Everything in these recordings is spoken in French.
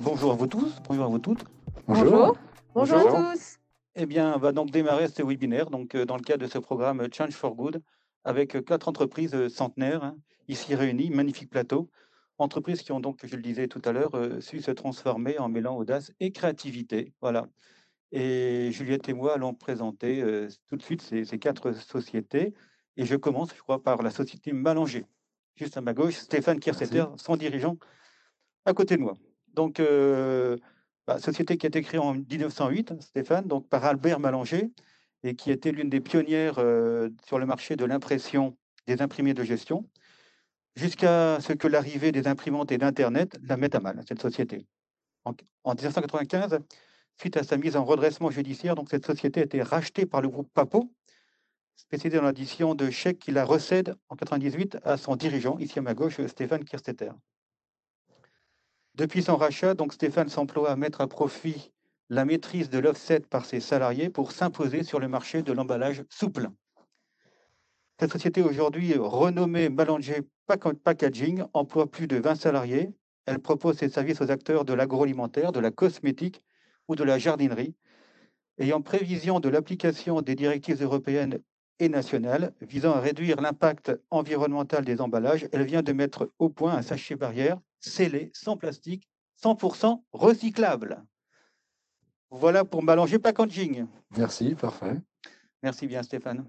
Bonjour à vous tous, bonjour à vous toutes. Bonjour. Bonjour Bonjour. à tous. Eh bien, on va donc démarrer ce webinaire donc, euh, dans le cadre de ce programme Change for Good avec euh, quatre entreprises euh, centenaires hein, ici réunies, magnifique plateau. Entreprises qui ont donc, je le disais tout à l'heure, euh, su se transformer en mêlant audace et créativité. Voilà. Et Juliette et moi allons présenter euh, tout de suite ces, ces quatre sociétés. Et je commence, je crois, par la société Malanger. Juste à ma gauche, Stéphane Kierseter, son dirigeant, à côté de moi. Donc, bah, société qui a été créée en 1908, Stéphane, donc par Albert Malanger, et qui était l'une des pionnières sur le marché de l'impression des imprimés de gestion, jusqu'à ce que l'arrivée des imprimantes et d'Internet la mette à mal, cette société. En, en 1995, suite à sa mise en redressement judiciaire, donc cette société a été rachetée par le groupe Papo, spécialisé dans l'addition de chèques qui la recède en 98 à son dirigeant, ici à ma gauche, Stéphane Kirstetter. Depuis son rachat, donc Stéphane s'emploie à mettre à profit la maîtrise de l'offset par ses salariés pour s'imposer sur le marché de l'emballage souple. Cette société aujourd'hui renommée Malanger Pack- Packaging emploie plus de 20 salariés. Elle propose ses services aux acteurs de l'agroalimentaire, de la cosmétique ou de la jardinerie. En prévision de l'application des directives européennes et nationales visant à réduire l'impact environnemental des emballages, elle vient de mettre au point un sachet barrière scellé, sans plastique, 100% recyclable. Voilà pour Malanger Packaging. Merci, parfait. Merci bien Stéphane.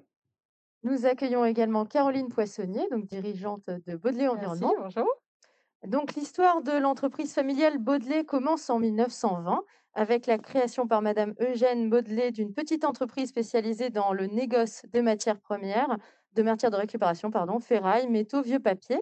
Nous accueillons également Caroline Poissonnier, donc dirigeante de Baudelais Merci, Environnement. bonjour. Donc l'histoire de l'entreprise familiale Baudelais commence en 1920 avec la création par Madame Eugène Baudelais d'une petite entreprise spécialisée dans le négoce de matières premières, de matières de récupération, pardon, ferraille, métaux, vieux papier.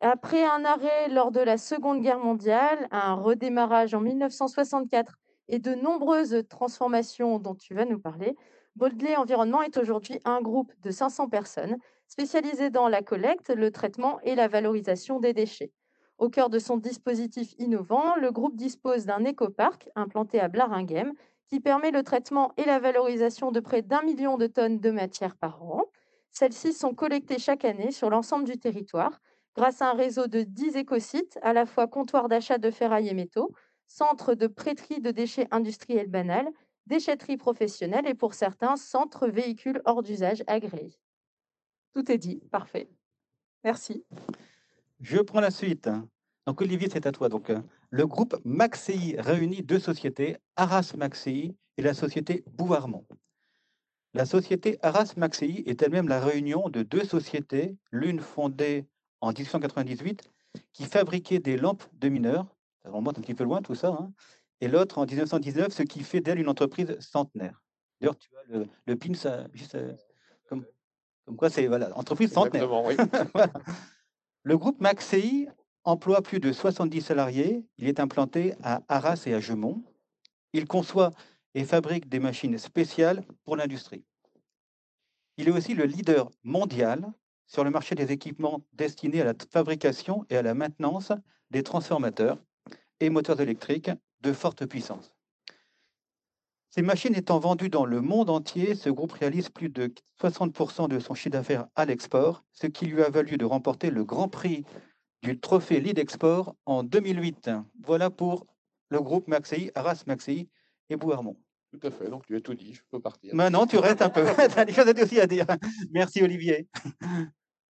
Après un arrêt lors de la Seconde Guerre mondiale, un redémarrage en 1964 et de nombreuses transformations dont tu vas nous parler, Baudelais Environnement est aujourd'hui un groupe de 500 personnes spécialisé dans la collecte, le traitement et la valorisation des déchets. Au cœur de son dispositif innovant, le groupe dispose d'un écoparc implanté à Blaringhem qui permet le traitement et la valorisation de près d'un million de tonnes de matière par an. Celles-ci sont collectées chaque année sur l'ensemble du territoire grâce à un réseau de 10 écosites, à la fois comptoirs d'achat de ferraille et métaux, centres de prêterie de déchets industriels banals, déchetterie professionnelle et pour certains, centres véhicules hors d'usage agréés. Tout est dit, parfait. Merci. Je prends la suite. Donc Olivier, c'est à toi. Donc euh, le groupe Maxei réunit deux sociétés, Arras Maxei et la société Bouvarmont. La société Arras Maxei est elle-même la réunion de deux sociétés, l'une fondée en 1898 qui fabriquait des lampes de mineurs, ça remonte un petit peu loin tout ça, hein, et l'autre en 1919, ce qui fait d'elle une entreprise centenaire. D'ailleurs, tu as le, le pin, ça, juste, euh, comme, comme quoi c'est voilà, entreprise centenaire. Exactement, oui. Voilà. Le groupe Maxei emploie plus de 70 salariés. Il est implanté à Arras et à Gemont. Il conçoit et fabrique des machines spéciales pour l'industrie. Il est aussi le leader mondial sur le marché des équipements destinés à la fabrication et à la maintenance des transformateurs et moteurs électriques de forte puissance. Ces machines étant vendues dans le monde entier, ce groupe réalise plus de 60% de son chiffre d'affaires à l'export, ce qui lui a valu de remporter le Grand Prix du trophée Lead Export en 2008. Voilà pour le groupe Maxei, Arras Maxei et Bouarmont. Tout à fait, donc tu as tout dit, je peux partir. Maintenant, tu restes un peu. tu as des choses aussi à dire. Merci Olivier.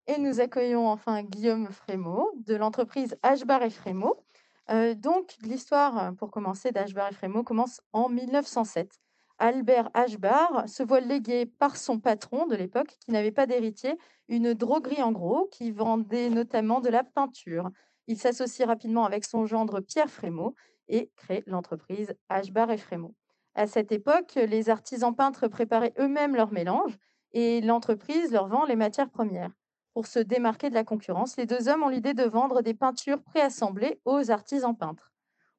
Et nous accueillons enfin Guillaume Frémaux de l'entreprise Ashbar et Frémaux. Euh, donc, l'histoire, pour commencer, d'Ashbar et Frémaux commence en 1907. Albert Ashbar se voit léguer par son patron de l'époque, qui n'avait pas d'héritier, une droguerie en gros qui vendait notamment de la peinture. Il s'associe rapidement avec son gendre Pierre Frémaux et crée l'entreprise Ashbar et Frémaux. À cette époque, les artisans peintres préparaient eux-mêmes leur mélange et l'entreprise leur vend les matières premières. Pour se démarquer de la concurrence, les deux hommes ont l'idée de vendre des peintures préassemblées aux artisans peintres.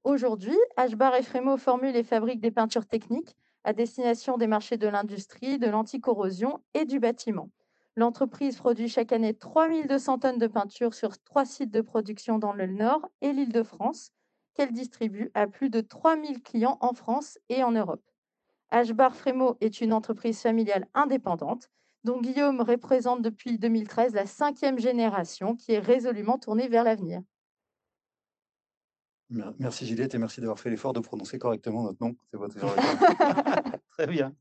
Aujourd'hui, Ashbar et Frémaux formulent et fabriquent des peintures techniques à destination des marchés de l'industrie, de l'anticorrosion et du bâtiment. L'entreprise produit chaque année 3200 tonnes de peinture sur trois sites de production dans le Nord et l'Île-de-France, qu'elle distribue à plus de 3000 clients en France et en Europe. Ashbar Frémaux est une entreprise familiale indépendante dont Guillaume représente depuis 2013 la cinquième génération qui est résolument tournée vers l'avenir. Merci Juliette et merci d'avoir fait l'effort de prononcer correctement notre nom. C'est votre Très bien.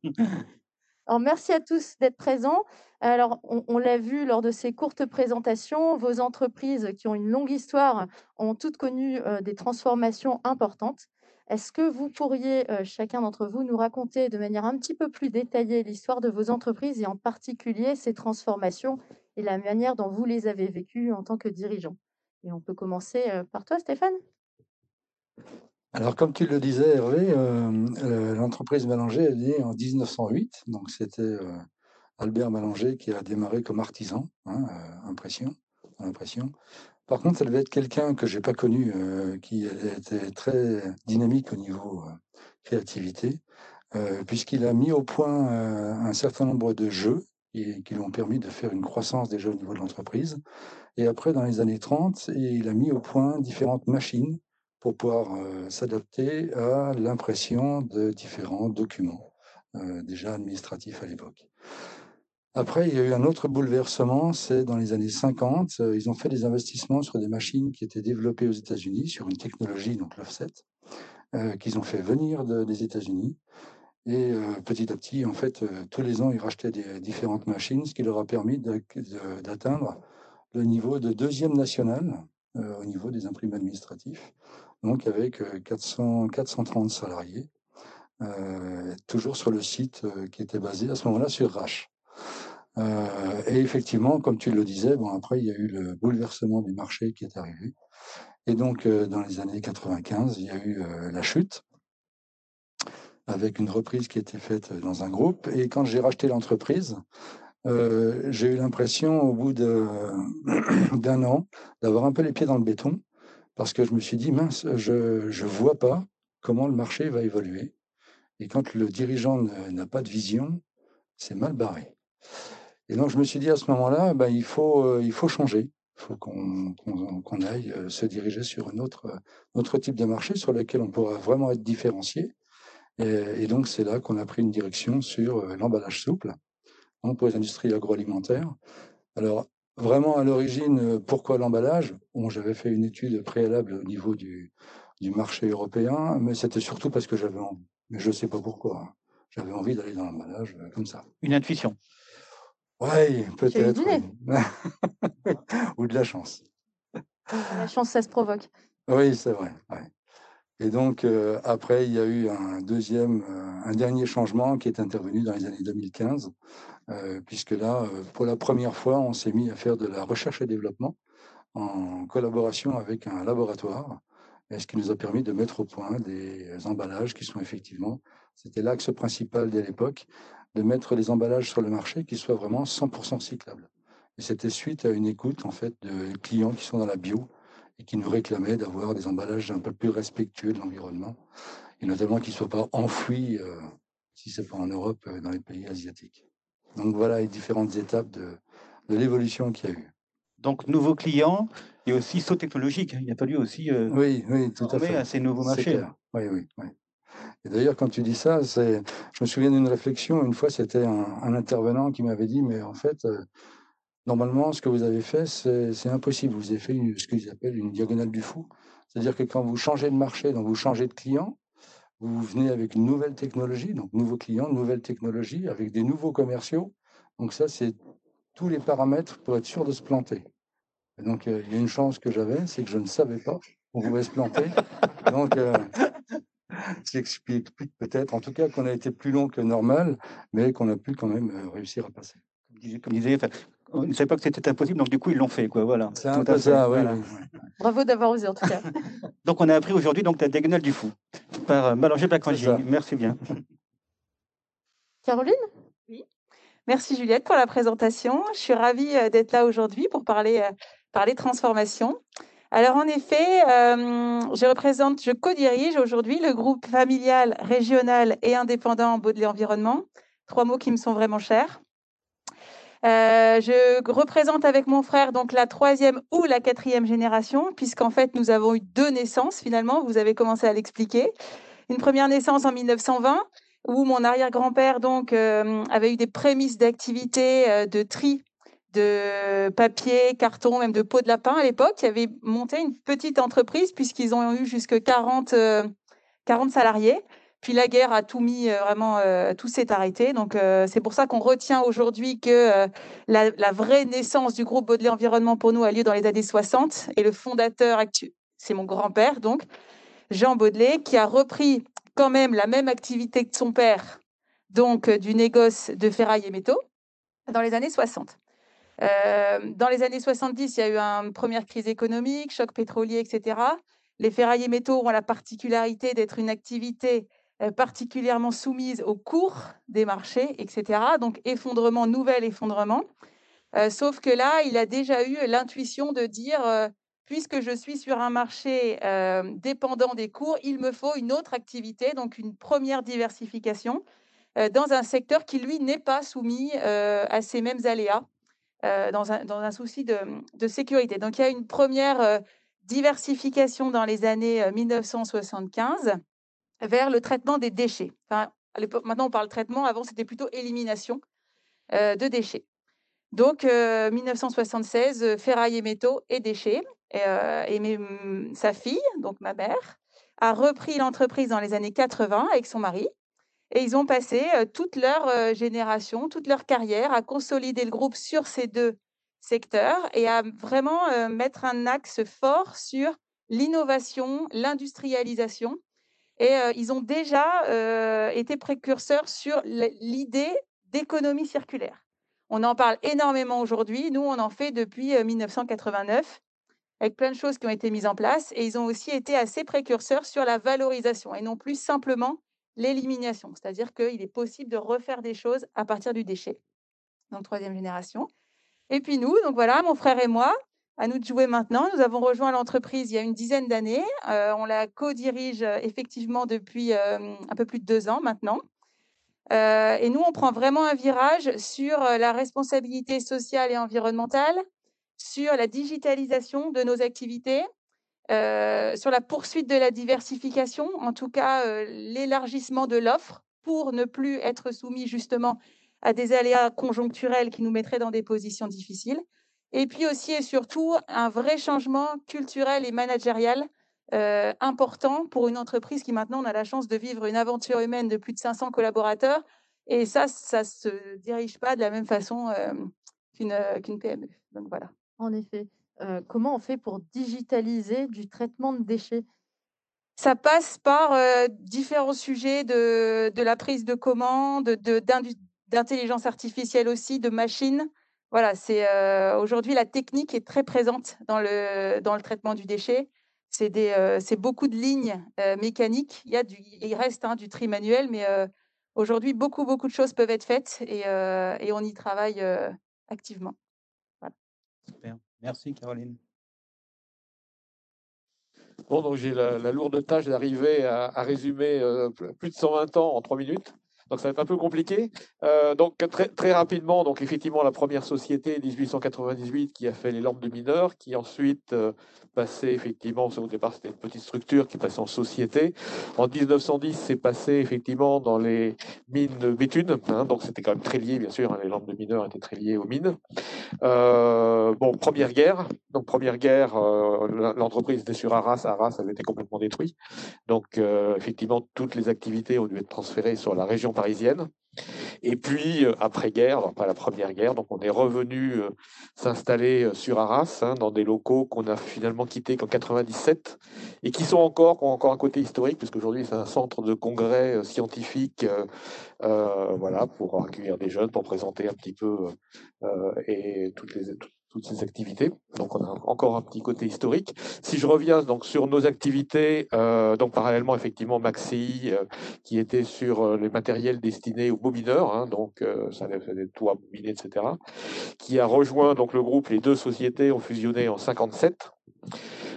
Alors, merci à tous d'être présents. Alors, on, l'a vu lors de ces courtes présentations, vos entreprises qui ont une longue histoire ont toutes connu euh, des transformations importantes. Est-ce que vous pourriez, euh, chacun d'entre vous, nous raconter de manière un petit peu plus détaillée l'histoire de vos entreprises et en particulier ces transformations et la manière dont vous les avez vécues en tant que dirigeant Et on peut commencer euh, par toi, Stéphane alors, comme tu le disais, Hervé, euh, l'entreprise Mallanger est née en 1908. Donc, c'était Albert Mallanger qui a démarré comme artisan, hein, impression, impression. Par contre, ça devait être quelqu'un que j'ai pas connu, qui était très dynamique au niveau créativité, puisqu'il a mis au point un certain nombre de jeux et qui lui ont permis de faire une croissance déjà au niveau de l'entreprise. Et après, dans les années 30, il a mis au point différentes machines pour pouvoir s'adapter à l'impression de différents documents, déjà administratifs à l'époque. Après, il y a eu un autre bouleversement, c'est dans les années 50, euh, ils ont fait des investissements sur des machines qui étaient développées aux États-Unis, sur une technologie, donc l'offset, euh, qu'ils ont fait venir des États-Unis. Et euh, petit à petit, en fait, tous les ans, ils rachetaient des différentes machines, ce qui leur a permis d'atteindre le niveau de deuxième national au niveau des imprimes administratifs, donc avec 400, 430 salariés, toujours sur le site qui était basé à ce moment-là sur Rache. Et effectivement, comme tu le disais, bon, après, il y a eu le bouleversement du marché qui est arrivé. Et donc, dans les années 95, il y a eu la chute, avec une reprise qui était faite dans un groupe. Et quand j'ai racheté l'entreprise, j'ai eu l'impression, au bout d'un an, d'avoir un peu les pieds dans le béton, parce que je me suis dit, mince, je ne vois pas comment le marché va évoluer. Et quand le dirigeant n'a pas de vision, c'est mal barré. Et donc, je me suis dit à ce moment-là, ben, il, faut, euh, il faut changer. Il faut qu'on aille euh, se diriger sur un autre, autre type de marché sur lequel on pourra vraiment être différencié. Et, donc, c'est là qu'on a pris une direction sur euh, l'emballage souple hein, pour les industries agroalimentaires. Alors, vraiment, à l'origine, pourquoi l'emballage? Bon, J'avais fait une étude préalable au niveau du, du marché européen, mais c'était surtout parce que j'avais envie. Mais je ne sais pas pourquoi. Hein. J'avais envie d'aller dans l'emballage comme ça. Une intuition oui, peut-être. Ou de la chance. La chance, ça se provoque. Oui, c'est vrai. Et donc, euh, après, il y a eu un deuxième, euh, un dernier changement qui est intervenu dans les années 2015, euh, puisque là, pour la première fois, on s'est mis à faire de la recherche et développement en collaboration avec un laboratoire, ce qui nous a permis de mettre au point des emballages qui sont effectivement, c'était l'axe principal dès l'époque, de mettre les emballages sur le marché qui soient vraiment 100% cyclables. Et c'était suite à une écoute en fait de clients qui sont dans la bio et qui nous réclamaient d'avoir des emballages un peu plus respectueux de l'environnement et notamment qu'ils ne soient pas enfouis, euh, si ce n'est pas en Europe, euh, dans les pays asiatiques. Donc voilà les différentes étapes de, de l'évolution qu'il y a eu. Donc nouveaux clients et aussi saut technologique. Il a fallu aussi euh, oui, oui, tout à, fait. à ces nouveaux marchés. Oui, oui, oui. Et d'ailleurs, quand tu dis ça, je me souviens d'une réflexion. Une fois, c'était un, intervenant qui m'avait dit, mais en fait, euh, normalement, ce que vous avez fait, c'est, impossible. Vous avez fait ce qu'ils appellent une diagonale du fou. C'est-à-dire que quand vous changez de marché, donc vous changez de client, vous venez avec une nouvelle technologie, donc nouveaux clients, nouvelle technologie, avec des nouveaux commerciaux. Donc ça, c'est tous les paramètres pour être sûr de se planter. donc, euh, il y a une chance que j'avais, c'est que je ne savais pas qu'on pouvait se planter. Donc, euh, ce qui explique peut-être, en tout cas, qu'on a été plus long que normal, mais qu'on a pu quand même euh, réussir à passer. Comme disait, on ne savait pas que c'était impossible, donc du coup, ils l'ont fait. Quoi, voilà. C'est un peu ça, oui, Bravo d'avoir osé, en tout cas. donc, on a appris aujourd'hui donc, la diagonale du fou par euh, Malanger Merci bien. Caroline? Oui. Merci Juliette pour la présentation. Je suis ravie euh, d'être là aujourd'hui pour parler, parler transformation. Alors en effet, euh, je représente, je co-dirige aujourd'hui le groupe familial, régional et indépendant Baudelais Environnement. Trois mots qui me sont vraiment chers. Euh, je représente avec mon frère donc la troisième ou la quatrième génération, puisqu'en fait nous avons eu deux naissances finalement. Vous avez commencé à l'expliquer. Une première naissance en 1920, où mon arrière-grand-père donc euh, avait eu des prémices d'activité de tri de papier, carton, même de peau de lapin à l'époque, qui avaient monté une petite entreprise puisqu'ils ont eu jusque 40, 40 salariés. Puis la guerre a tout mis, euh, vraiment, euh, tout s'est arrêté. Donc, euh, c'est pour ça qu'on retient aujourd'hui que la, vraie naissance du groupe Baudelaire Environnement pour nous a lieu dans les années 60. Et le fondateur actuel, c'est mon grand-père, donc, Jean Baudelaire, qui a repris quand même la même activité que son père, donc du négoce de ferraille et métaux, dans les années 60. dans les années 70, il y a eu une première crise économique, choc pétrolier, etc. Les ferrailles et métaux ont la particularité d'être une activité particulièrement soumise au cours des marchés, etc. Donc effondrement, nouvel effondrement. Euh, sauf que là, il a déjà eu l'intuition de dire, euh, puisque je suis sur un marché dépendant des cours, il me faut une autre activité, donc une première diversification dans un secteur qui, lui, n'est pas soumis à ces mêmes aléas, dans un, souci de, de, sécurité. Donc il y a une première diversification dans les années 1975 vers le traitement des déchets. Maintenant, on parle traitement, avant, c'était plutôt élimination euh, de déchets. Donc, 1976, euh, ferraille et métaux et déchets. Et, euh, sa fille, donc ma mère, a repris l'entreprise dans les années 80 avec son mari. Et ils ont passé toute leur génération, toute leur carrière à consolider le groupe sur ces deux secteurs et à vraiment mettre un axe fort sur l'innovation, l'industrialisation et ils ont déjà été précurseurs sur l'idée d'économie circulaire. On en parle énormément aujourd'hui. Nous, on en fait depuis 1989 avec plein de choses qui ont été mises en place. Et ils ont aussi été assez précurseurs sur la valorisation et non plus simplement l'élimination. C'est-à-dire qu'il est possible de refaire des choses à partir du déchet. Donc, troisième génération. Et puis nous, donc voilà, mon frère et moi, à nous de jouer maintenant. Nous avons rejoint l'entreprise il y a une dizaine d'années. Euh, on la co-dirige euh, effectivement depuis euh, un peu plus de deux ans maintenant. et nous, on prend vraiment un virage sur la responsabilité sociale et environnementale, sur la digitalisation de nos activités, sur la poursuite de la diversification, en tout cas l'élargissement de l'offre pour ne plus être soumis justement à des aléas conjoncturels qui nous mettraient dans des positions difficiles. Et puis aussi et surtout, un vrai changement culturel et managérial euh, important pour une entreprise qui maintenant on a la chance de vivre une aventure humaine de plus de 500 collaborateurs. Et ça, ça ne se dirige pas de la même façon euh, euh, qu'une PME. Donc voilà. En effet. comment on fait pour digitaliser du traitement de déchets? Ça passe par différents sujets de, de, la prise de commande, d'intelligence artificielle aussi, de machines. Voilà, c'est aujourd'hui la technique est très présente dans le, dans le traitement du déchet. C'est c'est beaucoup de lignes mécaniques. Il, y a du, il reste hein, du tri manuel, mais aujourd'hui, beaucoup, beaucoup de choses peuvent être faites et, et on y travaille activement. Super. Merci, Caroline. Bon, donc j'ai la, lourde tâche d'arriver à, résumer plus de 120 ans en trois minutes. Donc ça va être un peu compliqué. Euh, donc très, très rapidement, donc effectivement la première société 1898 qui a fait les lampes de mineurs, qui ensuite euh, passait effectivement, au départ c'était une petite structure qui passait en société. En 1910, c'est passé effectivement dans les mines de Béthune, hein, donc c'était quand même très lié bien sûr, hein, les lampes de mineurs étaient très liées aux mines. Euh, bon, première guerre, donc première guerre, l'entreprise était sur Arras, Arras avait été complètement détruit. Donc effectivement toutes les activités ont dû être transférées sur la région parisienne. Et puis, euh, après-guerre, pas la première guerre, donc on est revenu euh, s'installer euh, sur Arras, hein, dans des locaux qu'on a finalement quittés qu'en 97, et qui sont encore, ont encore un côté historique, puisqu'aujourd'hui c'est un centre de congrès scientifique, voilà, pour accueillir des jeunes, pour présenter un petit peu et toutes les, toutes ces activités. Donc on a encore un petit côté historique. Si je reviens donc sur nos activités, euh, donc parallèlement effectivement Maxi euh, qui était sur euh, les matériels destinés aux bobineurs, hein, donc ça avait des toits bobinés, etc. Qui a rejoint donc le groupe, les deux sociétés ont fusionné en 57.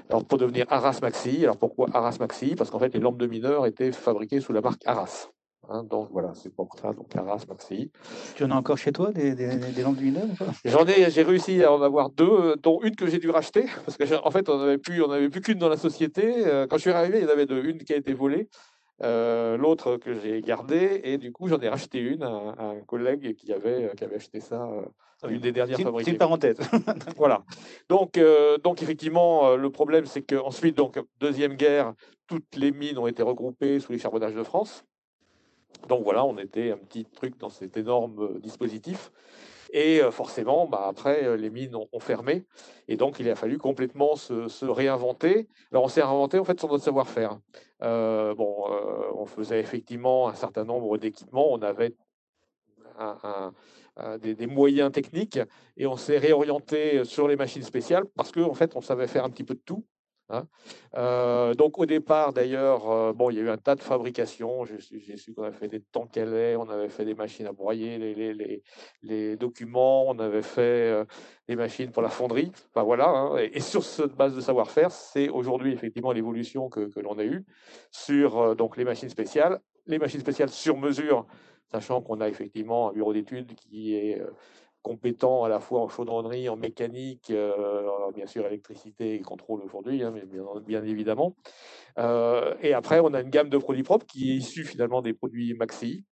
Alors pour devenir Arras Maxi. Alors pourquoi Arras Maxi? Parce qu'en fait les lampes de mineurs étaient fabriquées sous la marque Arras. Hein, donc voilà, c'est pour ça, donc Arras, Maxi. Tu en as encore chez toi des, des, lampes lumineuses J'en ai, j'ai réussi à en avoir deux, dont une que j'ai dû racheter, parce qu'en en fait on n'avait plus, on avait plus qu'une dans la société. Euh, quand je suis arrivé, il y en avait deux, une qui a été volée Euh, l'autre que j'ai gardé, et du coup, j'en ai racheté une à, à un collègue qui avait, qui avait acheté ça, euh, Ah une des dernières C'est c'est fabriquées. une parenthèse. Voilà. Donc, euh, donc effectivement, euh, le problème, c'est qu'ensuite, donc, deuxième guerre, toutes les mines ont été regroupées sous les charbonnages de France. Donc voilà, on était un petit truc dans cet énorme euh, dispositif. Et euh, forcément, bah, après, euh, les mines ont, fermé. Et donc, il a fallu complètement se, réinventer. Alors, on s'est réinventé en fait sur notre savoir-faire. Bon, on faisait effectivement un certain nombre d'équipements. On avait des, des moyens techniques et on s'est réorienté sur les machines spéciales parce qu'en fait, on savait faire un petit peu de tout. Hein. Euh, donc au départ, d'ailleurs, euh, bon, il y a eu un tas de fabrications. J'ai su, qu'on avait fait des tanks à lait, on avait fait des machines à broyer les, documents, on avait fait euh, des machines pour la fonderie. Enfin voilà. hein. Et, sur cette base de savoir-faire, c'est aujourd'hui effectivement l'évolution que, l'on a eue sur donc les machines spéciales, les machines spéciales sur mesure sachant qu'on a effectivement un bureau d'études qui est compétent à la fois en chaudronnerie, en mécanique, euh, bien sûr électricité et contrôle aujourd'hui, hein, mais bien, évidemment. Euh, et après, on a une gamme de produits propres qui est issue finalement des produits Maxi,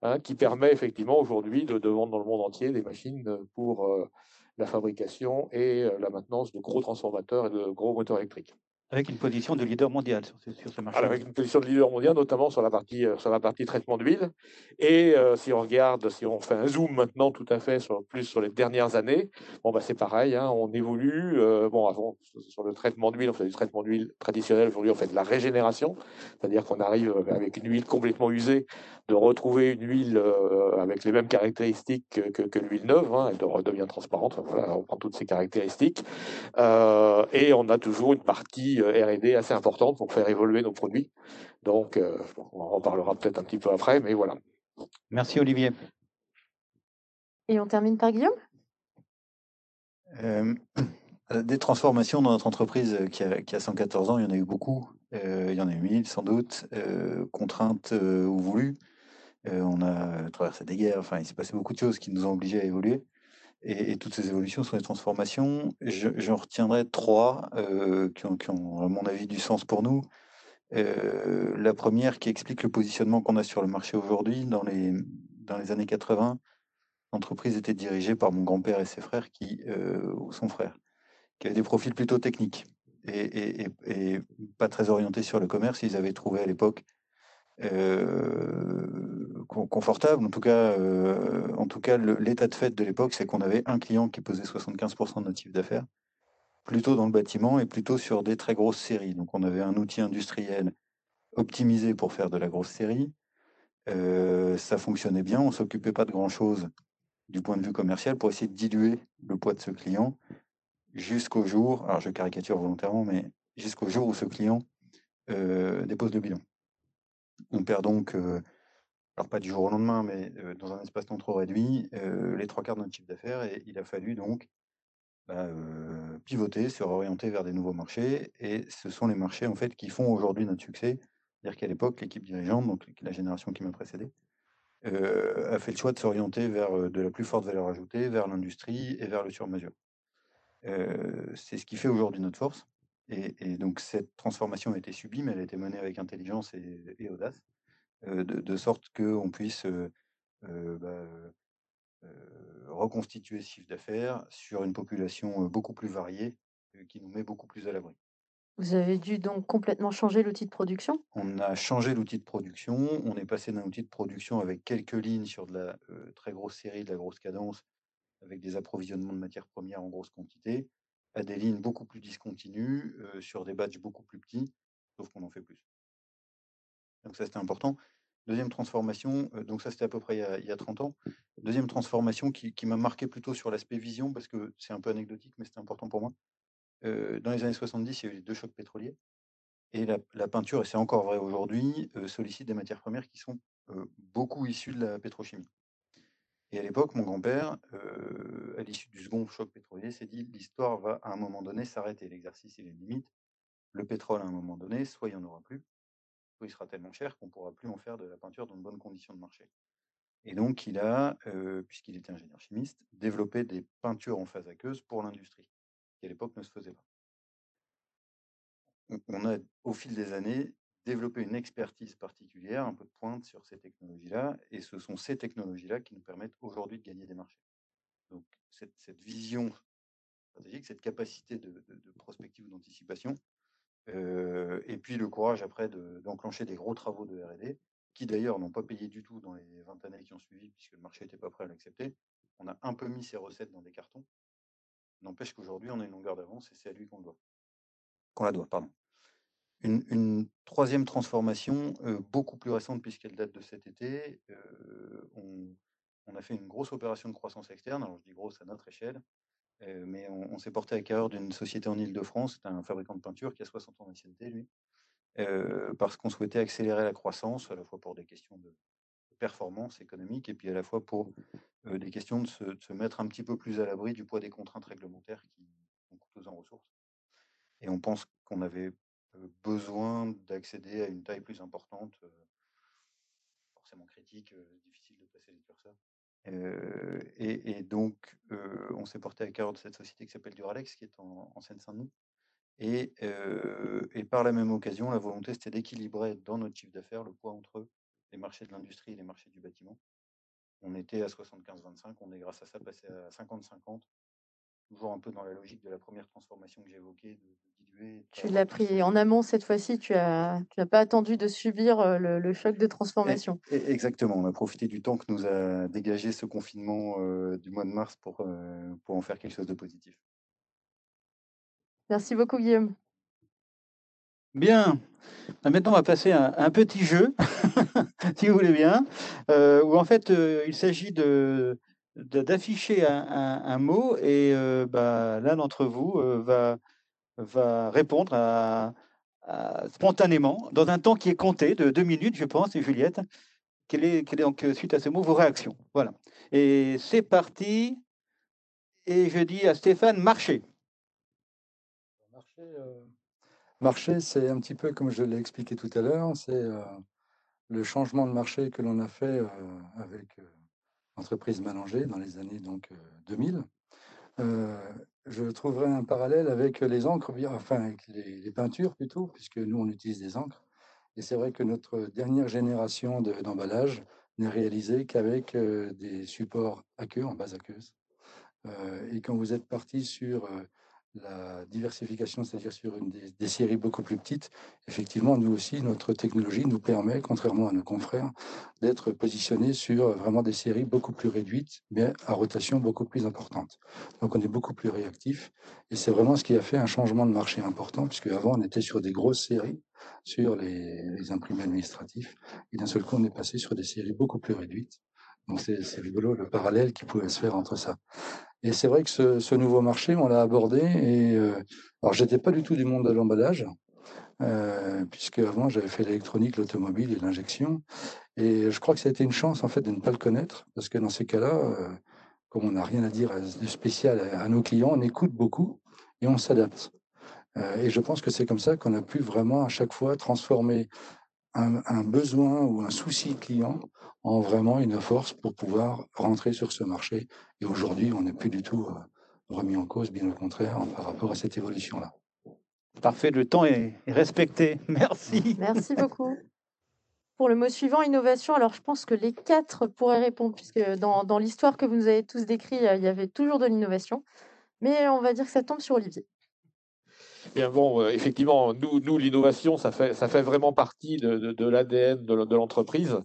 hein, qui permet effectivement aujourd'hui de, vendre dans le monde entier des machines pour euh, la fabrication et la maintenance de gros transformateurs et de gros moteurs électriques. Avec une position de leader mondial sur ce, marché. Avec une position de leader mondial, notamment sur la partie, euh, sur la partie traitement d'huile. Et euh, si on regarde, si on fait un zoom maintenant tout à fait sur, plus sur les dernières années, bon, bah, c'est pareil, hein, on évolue. euh, bon, avant, sur- le traitement d'huile, on fait du traitement d'huile traditionnel. Aujourd'hui, on fait de la régénération, c'est-à-dire qu'on arrive avec une huile complètement usée, de retrouver une huile avec les mêmes caractéristiques que, l'huile neuve. hein, elle de- redevient transparente. On prend toutes ces caractéristiques. Et on a toujours une partie R&D assez importante pour faire évoluer nos produits. Donc, euh, on en reparlera peut-être un petit peu après, mais voilà. Merci Olivier. Et on termine par Guillaume? Euh, des transformations dans notre entreprise euh, qui a, qui a 114 ans, il y en a eu beaucoup. Euh, il y en a eu mille sans doute, euh, contraintes euh, ou voulues. Euh, on a traversé des guerres, enfin il s'est passé beaucoup de choses qui nous ont obligés à évoluer. Et, toutes ces évolutions sont des transformations. Je- J'en retiendrai trois euh, qui, ont, à mon avis, du sens pour nous. Euh, la première qui explique le positionnement qu'on a sur le marché aujourd'hui. Dans les, dans les années 80, l'entreprise était dirigée par mon grand-père et ses frères, qui, euh, ou son frère, qui avaient des profils plutôt techniques et, pas très orientés sur le commerce. Ils avaient trouvé à l'époque euh, confortable. En tout cas, euh, en tout cas l'état de fait de l'époque, c'est qu'on avait un client qui posait 75% de notre chiffre d'affaires, plutôt dans le bâtiment et plutôt sur des très grosses séries. Donc on avait un outil industriel optimisé pour faire de la grosse série. Euh, ça fonctionnait bien, on s'occupait pas de grand-chose du point de vue commercial pour essayer de diluer le poids de ce client jusqu'au jour, alors je caricature volontairement, mais jusqu'au jour où ce client euh, dépose le bilan. On perd donc, alors pas du jour au lendemain, mais dans un espace non trop réduit, les trois quarts de notre chiffre d'affaires et il a fallu donc bah, pivoter, se réorienter vers des nouveaux marchés et ce sont les marchés en fait qui font aujourd'hui notre succès. C'est-à-dire qu'à l'époque, l'équipe dirigeante, donc la génération qui m'a précédé, a fait le choix de s'orienter vers de la plus forte valeur ajoutée, vers l'industrie et vers le sur-mesure. C'est ce qui fait aujourd'hui notre force. Et, donc cette transformation a été subie, mais elle a été menée avec intelligence et, audace, de, de sorte qu'on puisse euh, euh, bah, euh, euh, reconstituer ce chiffre d'affaires sur une population euh, beaucoup plus variée, euh, qui nous met beaucoup plus à l'abri. Vous avez dû donc complètement changer l'outil de production? On a changé l'outil de production. On est passé d'un outil de production avec quelques lignes sur de la euh, très grosse série, de la grosse cadence, avec des approvisionnements de matières premières en grosse quantité, à des lignes beaucoup plus discontinues, euh, sur des batchs beaucoup plus petits, sauf qu'on en fait plus. Donc ça, c'était important. Deuxième transformation, euh, donc ça, c'était à peu près il y a, il y a 30 ans. Deuxième transformation qui, m'a marqué plutôt sur l'aspect vision, parce que c'est un peu anecdotique, mais c'était important pour moi. Euh, dans les années 70, il y a eu les deux chocs pétroliers. Et la, peinture, et c'est encore vrai aujourd'hui, euh, sollicite des matières premières qui sont beaucoup issues de la pétrochimie. Et à l'époque, mon grand-père, à l'issue du second choc pétrolier, s'est dit l'histoire va à un moment donné s'arrêter. L'exercice, il est limite. Le pétrole, à un moment donné, soit il n'y en aura plus, il sera tellement cher qu'on ne pourra plus en faire de la peinture dans de bonnes conditions de marché. Et donc, il a, puisqu'il était ingénieur chimiste, développé des peintures en phase aqueuse pour l'industrie, qui à l'époque ne se faisait pas. On- a, au fil des années, développer une expertise particulière, un peu de pointe sur ces technologies-là, et ce sont ces technologies-là qui nous permettent aujourd'hui de gagner des marchés. Donc cette, cette vision stratégique, cette capacité de, prospective ou d'anticipation, et puis le courage après d'enclencher des gros travaux de R&D, qui d'ailleurs n'ont pas payé du tout dans les 20 années qui ont suivi, puisque le marché n'était pas prêt à l'accepter. On a un peu mis ces recettes dans des cartons. N'empêche qu'aujourd'hui, on a une longueur d'avance et c'est à lui qu'on doit. Qu'on la doit, pardon. Une, troisième transformation, beaucoup plus récente puisqu'elle date de cet été. On, a fait une grosse opération de croissance externe. Alors, je dis grosse à notre échelle, mais on, s'est porté à cœur d'une société en Ile-de-France. C'est un fabricant de peinture qui a 60 ans d'ancienneté, lui, parce qu'on souhaitait accélérer la croissance, à la fois pour des questions de performance économique et puis à la fois pour des questions de se, de se, mettre un petit peu plus à l'abri du poids des contraintes réglementaires qui sont coûteuses en ressources. Et on pense qu'on avait besoin d'accéder à une taille plus importante, forcément critique, difficile de passer les curseurs. Et, donc, on s'est porté à cœur de cette société qui s'appelle Duralex, qui est en, Seine-Saint-Denis. Et, par la même occasion, la volonté, c'était d'équilibrer dans notre chiffre d'affaires le poids entre les marchés de l'industrie et les marchés du bâtiment. On était à 75-25, on est grâce à ça passé à 50-50, toujours un peu dans la logique de la première transformation que j'évoquais, tu l'as pris en amont cette fois-ci, tu n'as tu pas attendu de subir le, choc de transformation. exactement, on a profité du temps que nous a dégagé ce confinement du mois de mars pour, pour en faire quelque chose de positif. Merci beaucoup Guillaume. Bien, bah, maintenant on va passer à un petit jeu, si vous voulez bien, où en fait il s'agit de d'afficher un, mot et bah, l'un d'entre vous va va répondre spontanément, dans un temps qui est compté, de deux minutes, je pense, et Juliette. Quelle est, donc, suite à ce mot, vos réactions? Voilà. Et c'est parti. Et je dis à Stéphane, marcher. Marcher, euh, c'est un petit peu comme je l'ai expliqué tout à l'heure, c'est euh, le changement de marché que l'on a fait euh, avec l'entreprise Malanger dans les années donc, 2000 je trouverais un parallèle avec les encres, enfin avec les, peintures plutôt, puisque nous on utilise des encres. Et c'est vrai que notre dernière génération d'emballage n'est réalisée qu'avec des supports aqueux, en base aqueuse. et quand vous êtes parti sur la diversification, c'est-à-dire sur des, séries beaucoup plus petites, effectivement, nous aussi, notre technologie nous permet, contrairement à nos confrères, d'être positionnés sur vraiment des séries beaucoup plus réduites, mais à rotation beaucoup plus importante. Donc, on est beaucoup plus réactif, et c'est vraiment ce qui a fait un changement de marché important, puisque avant, on était sur des grosses séries, sur les imprimés administratifs, et d'un seul coup, on est passé sur des séries beaucoup plus réduites. Donc, c'est rigolo le parallèle qui pouvait se faire entre ça. Et c'est vrai que ce, nouveau marché, on l'a abordé. Et euh, alors, j'étais pas du tout du monde de l'emballage, euh, puisque avant j'avais fait l'électronique, l'automobile et l'injection. Et je crois que ça a été une chance en fait de ne pas le connaître, parce que dans ces cas-là, euh, comme on n'a rien à dire de spécial à, nos clients, on écoute beaucoup et on s'adapte. Et je pense que c'est comme ça qu'on a pu vraiment à chaque fois transformer un, un, besoin ou un souci client en vraiment une force pour pouvoir rentrer sur ce marché. Et aujourd'hui, on n'est plus du tout euh, remis en cause, bien au contraire, par rapport à cette évolution-là. Parfait, le temps est respecté. Merci. Merci beaucoup. Pour le mot suivant, innovation, alors je pense que les quatre pourraient répondre, puisque dans, dans l'histoire que vous nous avez tous décrit, il y avait toujours de l'innovation. Mais on va dire que ça tombe sur Olivier. Bien bon, euh, effectivement, nous, nous l'innovation, ça fait, ça fait vraiment partie de, l'ADN de l'entreprise.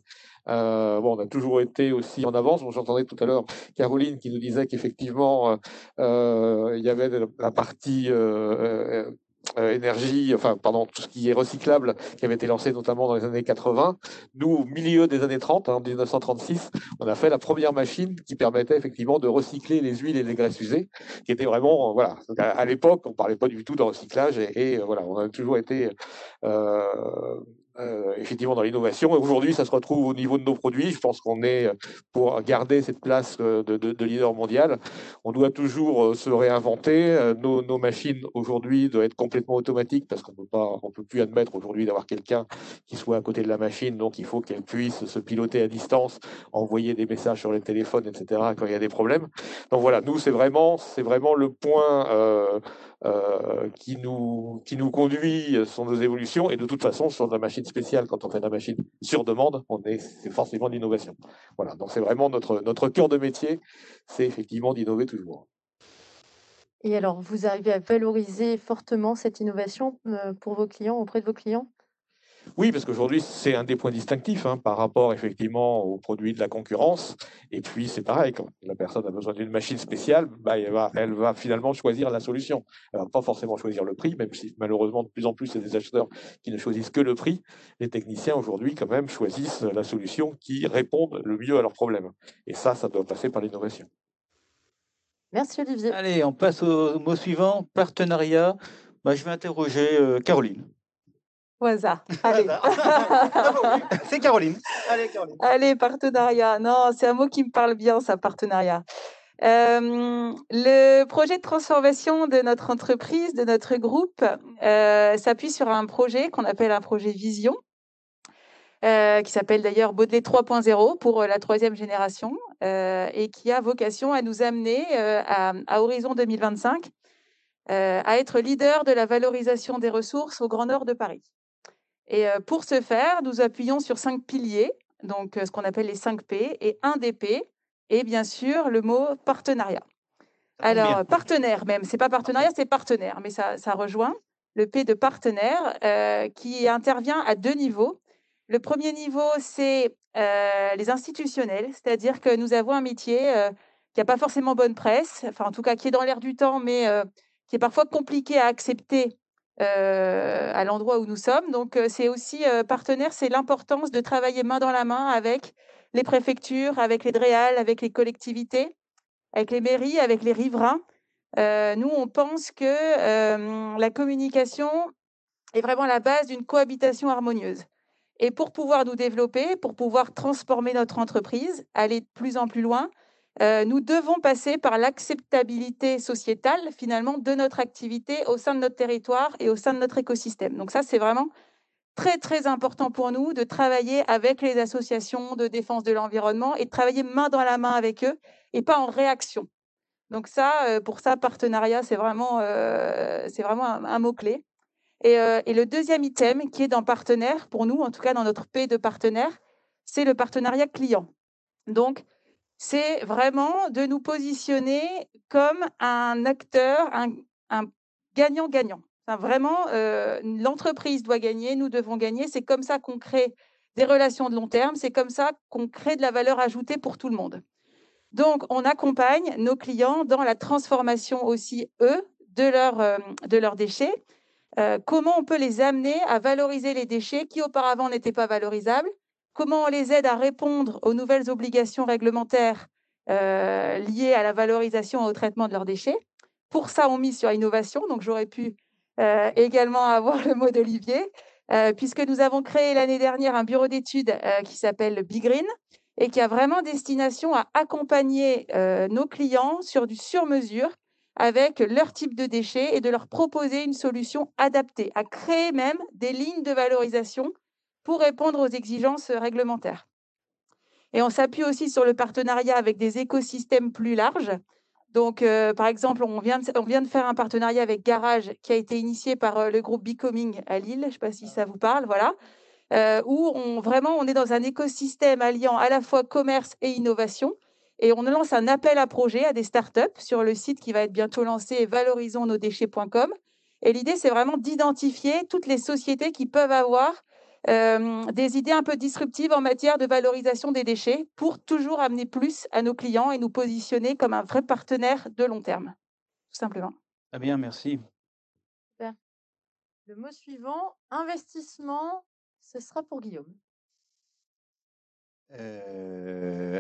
Euh, bon, on a toujours été aussi en avance. Bon, J'entendais tout à l'heure Caroline qui nous disait qu'effectivement, euh, euh il y avait la partie euh, euh, énergie, enfin, pardon, tout ce qui est recyclable, qui avait été lancé notamment dans les années 80. Nous, au milieu des années 30, hein, en 1936, on a fait la première machine qui permettait effectivement de recycler les huiles et les graisses usées, qui était vraiment, voilà, à, l'époque, on parlait pas du tout de recyclage et, et voilà, on a toujours été euh, euh, effectivement dans l'innovation. Aujourd'hui, ça se retrouve au niveau de nos produits. Je pense qu'on est, euh, pour garder cette place euh, de, de, de, leader mondial, on doit toujours se réinventer. Nos, machines aujourd'hui doivent être complètement automatiques parce qu'on ne peut plus admettre aujourd'hui d'avoir quelqu'un qui soit à côté de la machine. Donc, il faut qu'elle puisse se piloter à distance, envoyer des messages sur les téléphones, etc. quand il y a des problèmes. Donc voilà, nous, c'est vraiment, c'est vraiment le point. Qui, nous, qui nous conduit sur nos évolutions. Et de toute façon, sur la machine spéciale, quand on fait la machine sur demande, on est, c'est forcément l'innovation. Voilà, donc c'est vraiment notre, notre cœur de métier, c'est effectivement d'innover toujours. Et alors, vous arrivez à valoriser fortement cette innovation pour vos clients, auprès de vos clients? Oui, parce qu'aujourd'hui, c'est un des points distinctifs hein, par rapport effectivement aux produits de la concurrence. Et puis, c'est pareil, quand la personne a besoin d'une machine spéciale, bah, elle, va, elle va finalement choisir la solution. Elle va pas forcément choisir le prix, même si malheureusement, de plus en plus, il y a des acheteurs qui ne choisissent que le prix. Les techniciens, aujourd'hui, quand même, choisissent la solution qui répond le mieux à leurs problèmes. Et ça, ça doit passer par l'innovation. Merci Olivier. Allez, on passe au mot suivant, partenariat. Bah, je vais interroger euh, Caroline. Au hasard. Allez. C'est Caroline. Allez, Caroline. Allez, partenariat. Non, c'est un mot qui me parle bien, ça, partenariat. Euh, le projet de transformation de notre entreprise, de notre groupe, euh, s'appuie sur un projet qu'on appelle un projet Vision, euh, qui s'appelle d'ailleurs Baudelaire 3.0 pour la troisième génération, et qui a vocation à nous amener à, à, horizon 2025 à être leader de la valorisation des ressources au Grand Nord de Paris. Et pour ce faire, nous appuyons sur cinq piliers, donc ce qu'on appelle les 5 P, et un des P, et bien sûr le mot partenariat. Alors, partenaire même, c'est pas partenariat, c'est partenaire, mais ça, ça, rejoint le P de partenaire qui intervient à deux niveaux. Le premier niveau, c'est les institutionnels, c'est-à-dire que nous avons un métier qui n'a pas forcément bonne presse, enfin en tout cas qui est dans l'air du temps, mais qui est parfois compliqué à accepter à l'endroit où nous sommes. Donc, euh, c'est aussi euh, partenaire, c'est l'importance de travailler main dans la main avec les préfectures, avec les DREAL, avec les collectivités, avec les mairies, avec les riverains. nous, on pense que la communication est vraiment la base d'une cohabitation harmonieuse. Et pour pouvoir nous développer, pour pouvoir transformer notre entreprise, aller de plus en plus loin, euh, nous devons passer par l'acceptabilité sociétale, finalement, de notre activité au sein de notre territoire et au sein de notre écosystème. Donc ça, c'est vraiment très, très important pour nous de travailler avec les associations de défense de l'environnement et de travailler main dans la main avec eux et pas en réaction. Donc ça, euh, pour ça, partenariat, c'est vraiment, euh, vraiment un, mot-clé. Et, et, le deuxième item qui est dans partenaire, pour nous, en tout cas dans notre P de partenaire, c'est le partenariat client. Donc, c'est vraiment de nous positionner comme un acteur, un gagnant-gagnant. vraiment, euh, l'entreprise doit gagner, nous devons gagner. C'est comme ça qu'on crée des relations de long terme, c'est comme ça qu'on crée de la valeur ajoutée pour tout le monde. Donc, on accompagne nos clients dans la transformation aussi, eux, de, euh, de leurs déchets. Euh, comment on peut les amener à valoriser les déchets qui auparavant n'étaient pas valorisables comment on les aide à répondre aux nouvelles obligations réglementaires euh, liées à la valorisation et au traitement de leurs déchets? Pour ça, on mise sur l'innovation. Donc, j'aurais pu euh, également avoir le mot d'Olivier, euh, puisque nous avons créé l'année dernière un bureau d'études qui s'appelle Big Green et qui a vraiment destination à accompagner nos clients sur du sur-mesure avec leur type de déchets et de leur proposer une solution adaptée, à créer même des lignes de valorisation pour répondre aux exigences réglementaires. Et on s'appuie aussi sur le partenariat avec des écosystèmes plus larges. Donc, euh, par exemple, on vient, de, faire un partenariat avec Garage qui a été initié par euh, le groupe Becoming à Lille. Je ne sais pas si ça vous parle, voilà. Euh, où on, vraiment on est dans un écosystème alliant à la fois commerce et innovation. Et on lance un appel à projet à des startups sur le site qui va être bientôt lancé valorisonsnosdéchets.com. Et l'idée, c'est vraiment d'identifier toutes les sociétés qui peuvent avoir des idées un peu disruptives en matière de valorisation des déchets pour toujours amener plus à nos clients et nous positionner comme un vrai partenaire de long terme, tout simplement. Très bien, merci. Le mot suivant, investissement, ce sera pour Guillaume.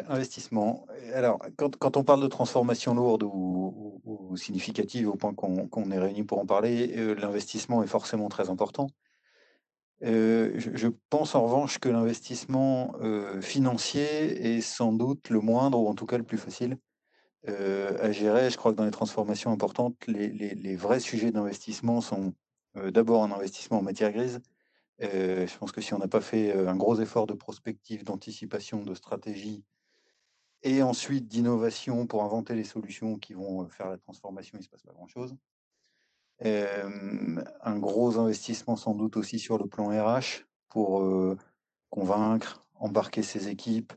investissement. Alors, quand, on parle de transformation lourde ou, significative, au point qu'on est réunis pour en parler, l'investissement est forcément très important. Euh, je, pense en revanche que l'investissement euh, financier est sans doute le moindre, ou en tout cas le plus facile euh, à gérer. Je crois que dans les transformations importantes, les, vrais sujets d'investissement sont d'abord un investissement en matière grise. je pense que si on n'a pas fait un gros effort de prospective, d'anticipation, de stratégie, et ensuite d'innovation pour inventer les solutions qui vont faire la transformation, il ne se passe pas grand-chose. Un gros investissement sans doute aussi sur le plan RH pour convaincre, embarquer ses équipes,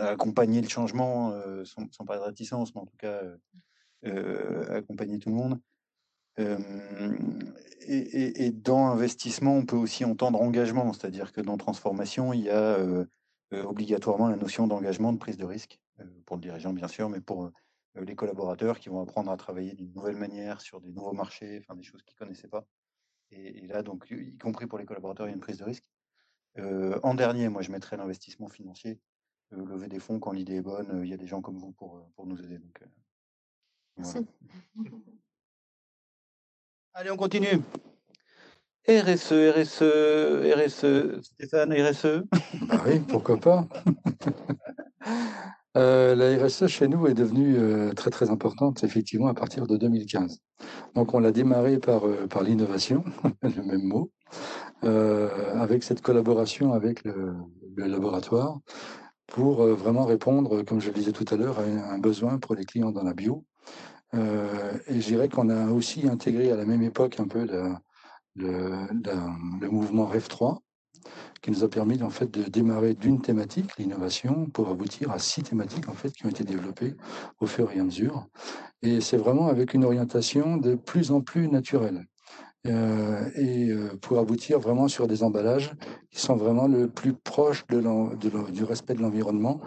accompagner le changement sans, sans de réticence, mais en tout cas accompagner tout le monde. Et, et, dans investissement, on peut aussi entendre engagement, c'est-à-dire que dans transformation, il y a obligatoirement la notion d'engagement, de prise de risque, pour le dirigeant bien sûr, mais pour les collaborateurs qui vont apprendre à travailler d'une nouvelle manière sur des nouveaux marchés, enfin des choses qu'ils ne connaissaient pas. Et, là, donc, y compris pour les collaborateurs, il y a une prise de risque. en dernier, moi, je mettrais l'investissement financier, lever des fonds quand l'idée est bonne. Il y a des gens comme vous pour, pour nous aider. Donc, Merci. Allez, on continue. RSE, RSE, RSE, Stéphane, RSE. Bah oui, pourquoi pas. Euh, la RSE chez nous est devenue euh, très très importante effectivement à partir de 2015. Donc on l'a démarré par, euh, par l'innovation, le même mot, avec cette collaboration avec le, laboratoire pour vraiment répondre, comme je le disais tout à l'heure, à un, besoin pour les clients dans la bio. et je dirais qu'on a aussi intégré à la même époque un peu le, le mouvement REF3, qui nous a permis en fait de démarrer d'une thématique, l'innovation, pour aboutir à six thématiques en fait qui ont été développées au fur et à mesure. Et c'est vraiment avec une orientation de plus en plus naturelle. Euh, et euh, pour aboutir vraiment sur des emballages qui sont vraiment le plus proche du respect de l'environnement.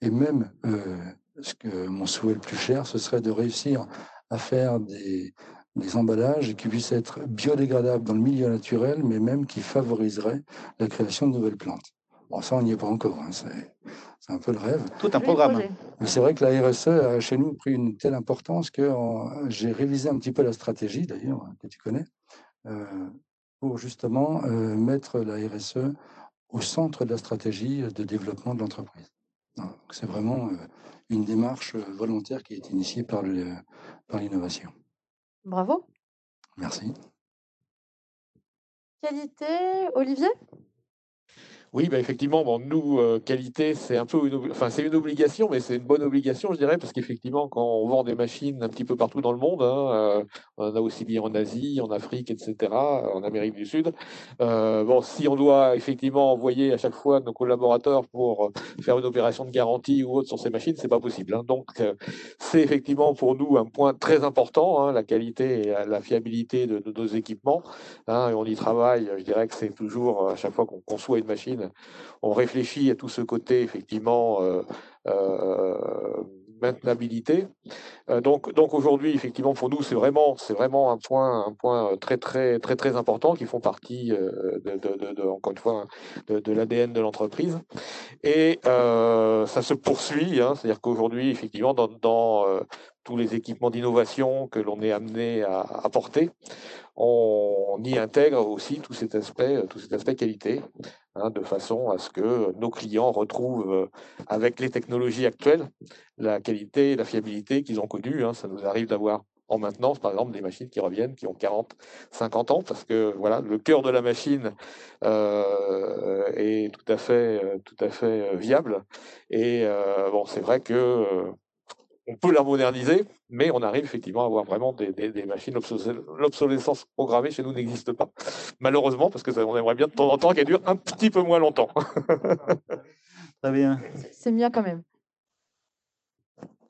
Et même, euh, ce que mon souhait le plus cher, ce serait de réussir à faire des, des emballages qui puissent être biodégradables dans le milieu naturel, mais même qui favoriseraient la création de nouvelles plantes. Bon, ça, on n'y est pas encore. Hein, c'est un peu le rêve. Tout un programme. Mais c'est vrai que la RSE a chez nous pris une telle importance que euh, j'ai révisé un petit peu la stratégie, d'ailleurs, que tu connais, euh, pour justement euh, mettre la RSE au centre de la stratégie de développement de l'entreprise. C'est vraiment une démarche volontaire qui est initiée par l'innovation. Bravo. Merci. Qualité, Olivier? Oui, bah effectivement, bon, nous, euh, qualité, c'est un peu une, enfin, c'est une obligation, mais c'est une bonne obligation, je dirais, parce qu'effectivement, quand on vend des machines un petit peu partout dans le monde, hein, euh, on en a aussi bien en Asie, en Afrique, etc., en Amérique du Sud. Euh, bon, si on doit effectivement envoyer à chaque fois nos collaborateurs pour faire une opération de garantie ou autre sur ces machines, c'est pas possible. Hein. Donc, c'est effectivement pour nous un point très important, hein, la qualité et la fiabilité de, nos équipements. et on y travaille. Je dirais que c'est toujours à chaque fois qu'on conçoit une machine on réfléchit à tout ce côté, effectivement, euh, euh, maintenabilité. Euh, donc, aujourd'hui, effectivement, pour nous, c'est vraiment, c'est vraiment un point, un point très, très, très, très important qui font partie, de, encore une fois, de, l'ADN de l'entreprise. Et ça se poursuit, hein, c'est-à-dire qu'aujourd'hui, effectivement, dans, tous les équipements d'innovation que l'on est amené à apporter, on y intègre aussi tout cet aspect, tout cet aspect qualité, hein, de façon à ce que nos clients retrouvent, euh, avec les technologies actuelles, la qualité et la fiabilité qu'ils ont connues. Hein. Ça nous arrive d'avoir en maintenance, par exemple, des machines qui reviennent, qui ont 40, 50 ans, parce que voilà, le cœur de la machine euh, est tout à fait, euh, tout à fait viable. Et bon, c'est vrai que on peut la moderniser, mais on arrive effectivement à avoir vraiment des, machines. L'obsolescence programmée chez nous n'existe pas. Malheureusement, parce que ça, on aimerait bien de temps en temps qu'elle dure un petit peu moins longtemps. Très bien. C'est bien quand même.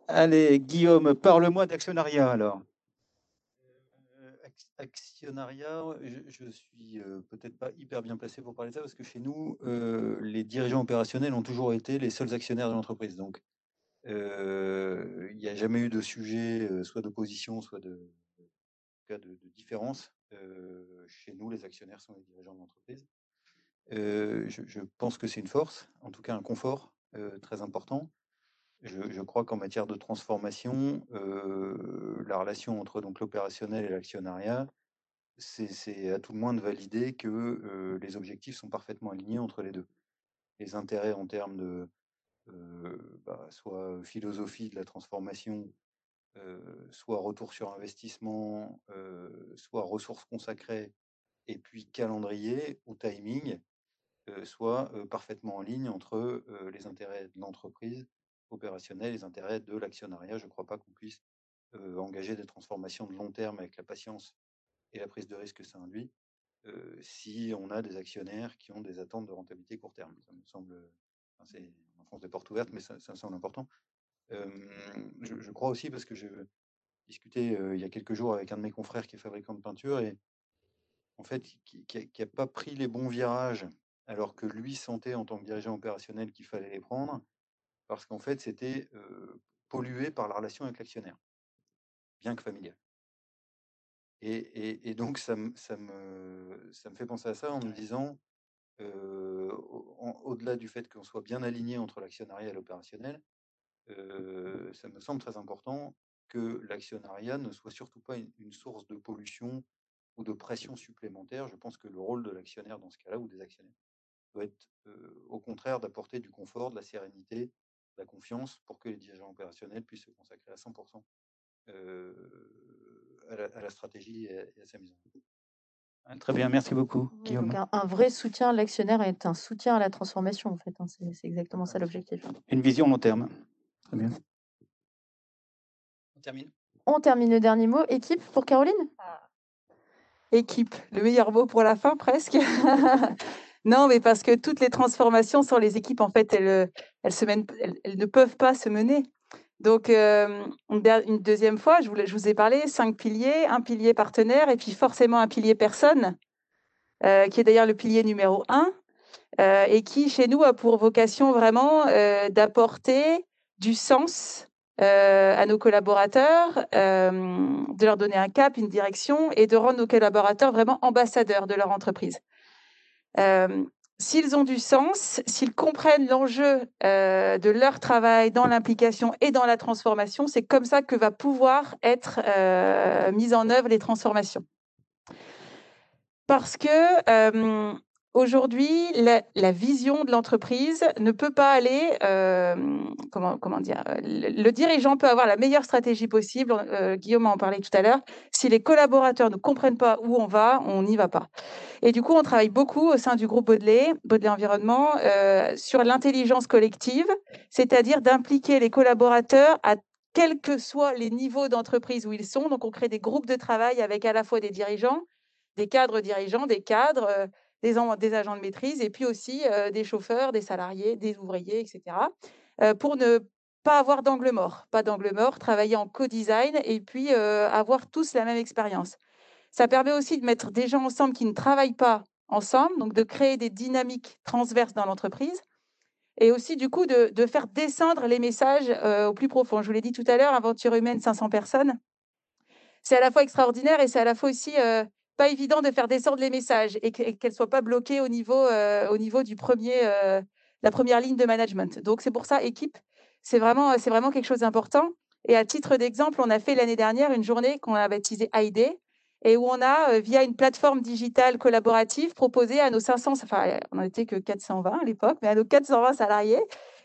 Allez, Guillaume, parle-moi d'actionnariat alors. Euh, actionnariat, je, ne suis euh, peut-être pas hyper bien placé pour parler de ça parce que chez nous, euh, les dirigeants opérationnels ont toujours été les seuls actionnaires de l'entreprise. Donc, il n'y a jamais eu de sujet, soit d'opposition, soit de, différence. chez nous, les actionnaires sont les dirigeants de l'entreprise. Je, pense que c'est une force, en tout cas un confort très important. Je, crois qu'en matière de transformation, la relation entre donc l'opérationnel et l'actionnariat, c'est à tout le moins de valider que les objectifs sont parfaitement alignés entre les deux. Les intérêts en termes de, bah, soit philosophie de la transformation, soit retour sur investissement, soit ressources consacrées, et puis calendrier ou timing, soit parfaitement en ligne entre les intérêts de l'entreprise opérationnelle et les intérêts de l'actionnariat. Je ne crois pas qu'on puisse engager des transformations de long terme avec la patience et la prise de risque que ça induit, si on a des actionnaires qui ont des attentes de rentabilité court terme. Ça me semble, enfin, en France des portes ouvertes, mais ça, ça me semble important. Je, je, crois aussi parce que j'ai discuté il y a quelques jours avec un de mes confrères qui est fabricant de peinture et en fait qui n'a pas pris les bons virages alors que lui sentait en tant que dirigeant opérationnel qu'il fallait les prendre parce qu'en fait c'était pollué par la relation avec l'actionnaire, bien que familial. Et, donc, ça, me, ça, me, ça me fait penser à ça en me disant, au-delà du fait qu'on soit bien aligné entre l'actionnariat et l'opérationnel, ça me semble très important que l'actionnariat ne soit surtout pas une, source de pollution ou de pression supplémentaire. Je pense que le rôle de l'actionnaire dans ce cas-là, ou des actionnaires, doit être au contraire d'apporter du confort, de la sérénité, de la confiance pour que les dirigeants opérationnels puissent se consacrer à 100% à la, stratégie et à, sa mise en œuvre. Très bien, merci beaucoup. Guillaume. un, vrai soutien, l'actionnaire est un soutien à la transformation, en fait. Hein, c'est exactement ça l'objectif. Une vision long terme. Très bien. On termine. On termine le dernier mot. Équipe pour Caroline? Ah. Équipe, le meilleur mot pour la fin presque. non, mais parce que toutes les transformations sur les équipes, en fait, elles, elles, se elles, elles ne peuvent pas se mener donc, une, deuxième fois, je vous, ai parlé, cinq piliers, un pilier partenaire et puis forcément un pilier personne, qui est d'ailleurs le pilier numéro un, et qui, chez nous, a pour vocation vraiment d'apporter du sens à nos collaborateurs, de leur donner un cap, une direction et de rendre nos collaborateurs vraiment ambassadeurs de leur entreprise s'ils ont du sens, s'ils comprennent l'enjeu euh, de leur travail dans l'implication et dans la transformation, c'est comme ça que va pouvoir être euh, mise en œuvre les transformations. Parce que euh, Aujourd'hui, la, vision de l'entreprise ne peut pas aller, euh, comment, dire, le, dirigeant peut avoir la meilleure stratégie possible, euh, Guillaume en parlait tout à l'heure, si les collaborateurs ne comprennent pas où on va, on n'y va pas. Et du coup, on travaille beaucoup au sein du groupe Baudelaire, Baudelaire Environnement, euh, sur l'intelligence collective, c'est-à-dire d'impliquer les collaborateurs à quels que soient les niveaux d'entreprise où ils sont. Donc, on crée des groupes de travail avec à la fois des dirigeants, des cadres dirigeants, des cadres des, agents de maîtrise et puis aussi des chauffeurs, des salariés, des ouvriers, etc. pour ne pas avoir d'angle mort, pas d'angle mort, travailler en co-design et puis avoir tous la même expérience. Ça permet aussi de mettre des gens ensemble qui ne travaillent pas ensemble, donc de créer des dynamiques transverses dans l'entreprise et aussi du coup de faire descendre les messages au plus profond. Je vous l'ai dit tout à l'heure, aventure humaine, 500 personnes. C'est à la fois extraordinaire et c'est à la fois aussi pas évident de faire descendre les messages et qu'elles ne soient pas bloquées au niveau, euh, au niveau du premier, euh, la première ligne de management. Donc, c'est pour ça, équipe, c'est vraiment, c'est vraiment quelque chose d'important. Et à titre d'exemple, on a fait l'année dernière une journée qu'on a baptisée ID et où on a, euh, via une plateforme digitale collaborative, proposé à nos 500, enfin, on n'était que 420 à l'époque, mais à nos 420 salariés,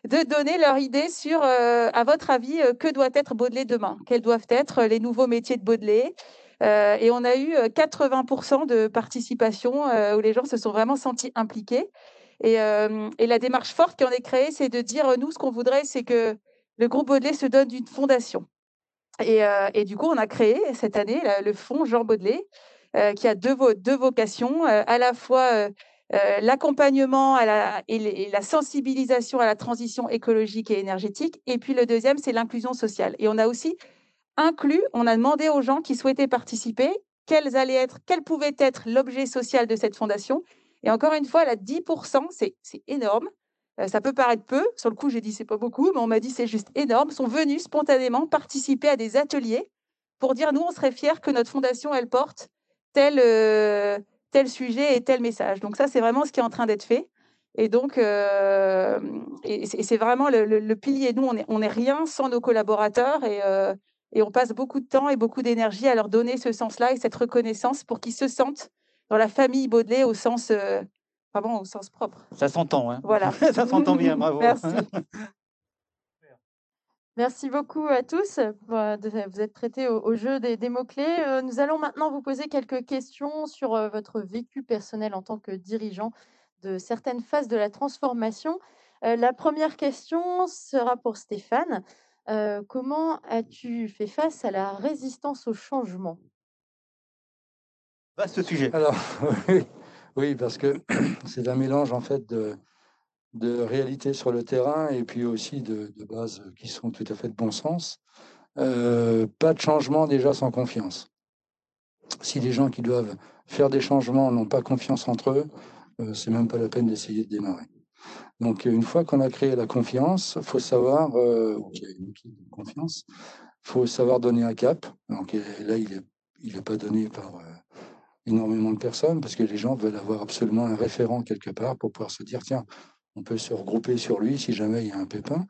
de donner leur idée sur, à votre avis, que doit être Baudelaire demain? Quels doivent être les nouveaux métiers de Baudelaire? Euh, et on a eu 80% de participation où les gens se sont vraiment sentis impliqués. Et, la démarche forte qui en est créée, c'est de dire, nous, ce qu'on voudrait, c'est que le groupe Baudelaire se donne une fondation. Et, du coup, on a créé cette année le fonds Jean Baudelaire, qui a deux, deux vocations, à la fois l'accompagnement et, la sensibilisation à la transition écologique et énergétique, et puis le deuxième, c'est l'inclusion sociale. Et on a aussi inclus, on a demandé aux gens qui souhaitaient participer quels allaient être, quel pouvait être l'objet social de cette fondation. Et encore une fois, la 10%, c'est énorme. Euh, ça peut paraître peu. Sur le coup, j'ai dit c'est pas beaucoup, mais on m'a dit c'est juste énorme. Sont venus spontanément participer à des ateliers pour dire nous, on serait fiers que notre fondation, elle porte tel, euh, tel sujet et tel message. Donc ça, c'est vraiment ce qui est en train d'être fait. Et donc, euh, c'est vraiment le, pilier. Nous, on n'est on est rien sans nos collaborateurs. Et, et on passe beaucoup de temps et beaucoup d'énergie à leur donner ce sens-là et cette reconnaissance pour qu'ils se sentent dans la famille Baudelaire au sens, euh, vraiment au sens propre. Ça s'entend, hein Voilà. Ça s'entend bien, bravo. Merci. Merci beaucoup à tous. Euh, vous êtes prêtés au, jeu des, mots-clés. Euh, nous allons maintenant vous poser quelques questions sur votre vécu personnel en tant que dirigeant de certaines phases de la transformation. La première question sera pour Stéphane. Comment as-tu fait face à la résistance au changement? Vaste sujet. Alors oui, oui, parce que c'est un mélange en fait de de réalité sur le terrain et puis aussi de de bases qui sont tout à fait de bon sens. Pas de changement déjà sans confiance. Si les gens qui doivent faire des changements n'ont pas confiance entre eux, heu, c'est même pas la peine d'essayer de démarrer. Donc une fois qu'on a créé la confiance, faut savoir, de confiance, faut savoir donner un cap. Donc là, il est il est pas donné par, heu, énormément de personnes parce que les gens veulent avoir absolument un référent quelque part pour pouvoir se dire: «Tiens, on peut se regrouper sur lui si jamais il y a un pépin»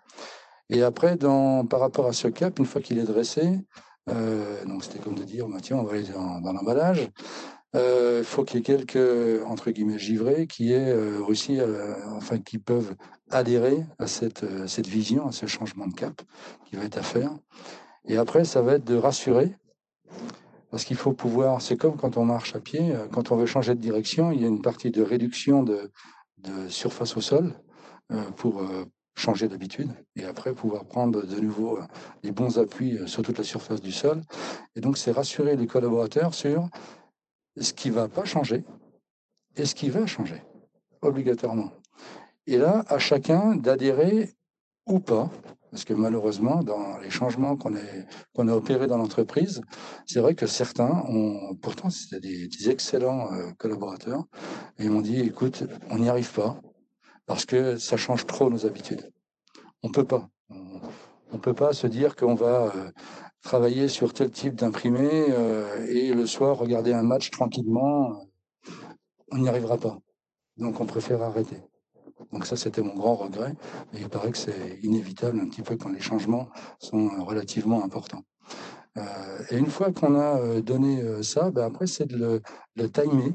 et après dans par rapport à ce cap, une fois qu'il est dressé, heu, donc c'était comme de dire: «Bah, tiens, on va aller dans dans l'emballage». Il faut qu'il y ait quelques, entre guillemets, «givrés» qui aient, heu, enfin qui peuvent adhérer à cette, heu, cette vision, à ce changement de cap qui va être à faire. Et après ça va être de rassurer parce qu'il faut pouvoir c'est comme quand on marche à pied, heu, quand on veut changer de direction, il y a une partie de réduction de de surface au sol, heu, pour, changer d'habitude et après pouvoir prendre de nouveau, les bons appuis, sur toute la surface du sol. Et donc c'est rassurer les collaborateurs sur ce qui va pas changer et ce qui va changer, obligatoirement. Et là, à chacun d'adhérer ou pas, parce que malheureusement, dans les changements qu'on a opérés dans l'entreprise, c'est vrai que certains ont pourtant c'était des des excellents, heu, collaborateurs et ils m'ont dit: «Écoute, on n'y arrive pas parce que ça change trop nos habitudes. On peut pas. On on peut pas se dire qu'on va, heu, travailler sur tel type d'imprimé, heu et le soir regarder un match tranquillement, on n'y arrivera pas. Donc on préfère arrêter». Donc ça, c'était mon grand regret et il paraît que c'est inévitable un petit peu quand les changements sont, heu, relativement importants. Heu et une fois qu'on a, donné, ça, bah, après c'est de le timer,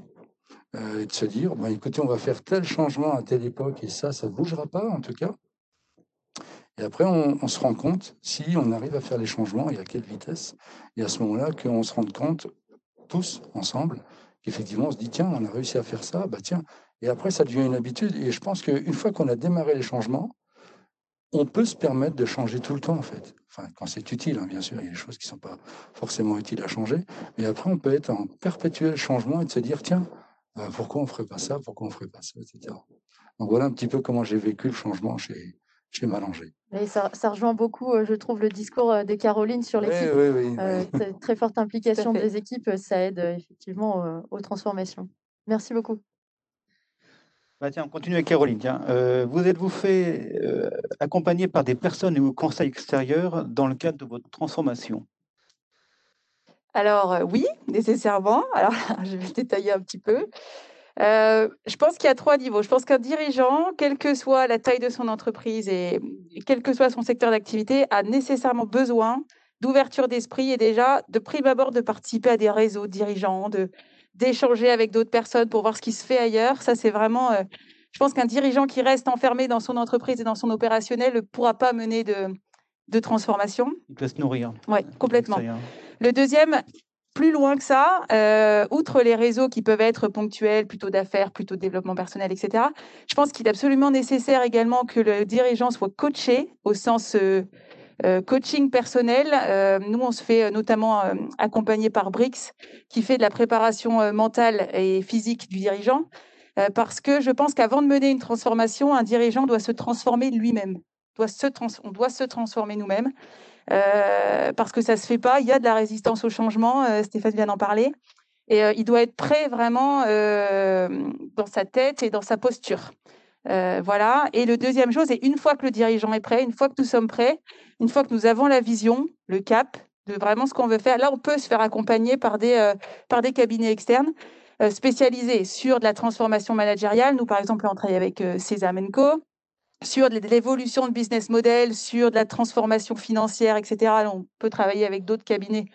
et de se dire: «Bah, écoutez, on va faire tel changement à telle époque et ça, ça bougera pas en tout cas» et après on se rend compte si on arrive à faire les changements et à quelle vitesse et à ce moment-là qu'on se rende compte tous ensemble qu'effectivement on se dit: «Tiens, on a réussi à faire ça, bah, tiens» et après ça devient une habitude et je pense qu'une fois qu'on a démarré les changements, on peut se permettre de changer tout le temps en fait. Enfin, quand c'est utile, hein, bien sûr, il y a des choses qui sont pas forcément utiles à changer, mais après on peut être en perpétuel changement et de se dire: «Tiens, heu, pourquoi on ferait pas ça? Pourquoi on ferait pas ça?» et cetera. Donc voilà un petit peu comment j'ai vécu le changement chez chez Mallanger. Et ça ça rejoint beaucoup, heu, je trouve, le discours, heu, de Caroline sur l'équipe. oui, oui, Heu, oui. très très forte implication des équipes, ça aide, effectivement, aux transformations. Merci beaucoup. Bah, tiens, on continue avec Caroline, tiens. Vous êtes-vous fait, accompagner par des personnes ou conseils extérieurs dans le cadre de votre transformation? Alors, oui, nécessairement. Alors je vais détailler un petit peu. Heu, je pense qu'il y a 3 niveaux. Je pense qu'un dirigeant, quelle que soit la taille de son entreprise et quel que soit son secteur d'activité, a nécessairement besoin d'ouverture d'esprit et déjà, de prime abord, de participer à des réseaux de dirigeants, de d'échanger avec d'autres personnes pour voir ce qui se fait ailleurs. Ça, c'est vraiment, heu, je pense qu'un dirigeant qui reste enfermé dans son entreprise et dans son opérationnel ne pourra pas mener de de transformation. Il peut se nourrir, de complètement. Le 2e, plus loin que ça, heu, outre les réseaux qui peuvent être ponctuels, plutôt d'affaires, plutôt de développement personnel et cetera, je pense qu'il est absolument nécessaire également que le dirigeant soit coaché au sens, heu heu, coaching personnel. Nous, on se fait, notamment, accompagner par Brix, qui fait de la préparation, mentale et physique du dirigeant. Parce que je pense qu'avant de mener une transformation, un dirigeant doit se transformer lui-même. Doit se trans on doit se transformer nous-mêmes, parce que ça se fait pas. Il y a de la résistance au changement, heu, Stéphane vient d'en parler et heu, il doit être prêt vraiment, dans sa tête et dans sa posture. Voilà et le 2e chose et une fois que le dirigeant est prêt, une fois que nous sommes prêts, une fois que nous avons la vision, le cap de vraiment ce qu'on veut faire, là, on peut se faire accompagner par des, par des cabinets externes, spécialisés sur de la transformation managériale. Nous, par exemple, on travaille avec, heu, Sésame & Co, sur l'évolution de business model, sur de la transformation financière et cetera. Là, on peut travailler avec d'autres cabinets,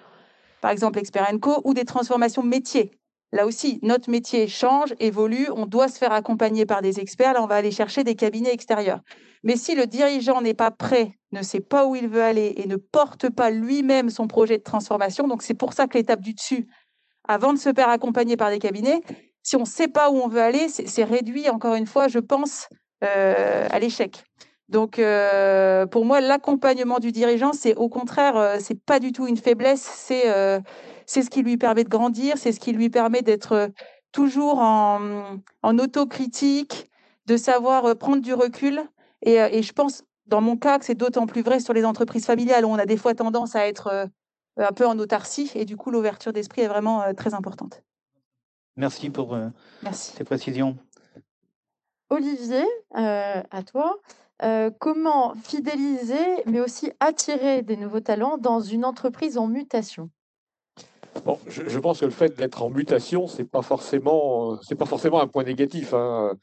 par exemple Expert & Co ou des transformations métiers. Là aussi, notre métier change, évolue, on doit se faire accompagner par des experts. Là, on va aller chercher des cabinets extérieurs. Mais si le dirigeant n'est pas prêt, ne sait pas où il veut aller et ne porte pas lui-même son projet de transformation, donc c'est pour ça que l'étape du dessus, avant de se faire accompagner par des cabinets, si on ne sait pas où on veut aller, c'est réduit, encore une fois, je pense, à l'échec. Donc, pour moi, l'accompagnement du dirigeant, c'est au contraire, c'est pas du tout une faiblesse, c'est c'est ce qui lui permet de grandir, c'est ce qui lui permet d'être toujours en, en autocritique, de savoir prendre du recul. Et, et, je pense, dans mon cas, que c'est d'autant plus vrai sur les entreprises familiales où on a des fois tendance à être un peu en autarcie. Et du coup, l'ouverture d'esprit est vraiment très importante. Merci pour Merci. ces précisions. Olivier, à toi. comment fidéliser, mais aussi attirer des nouveaux talents dans une entreprise en mutation? Je, pense que le fait d'être en mutation, c'est pas c'est pas forcément un point négatif. Hein.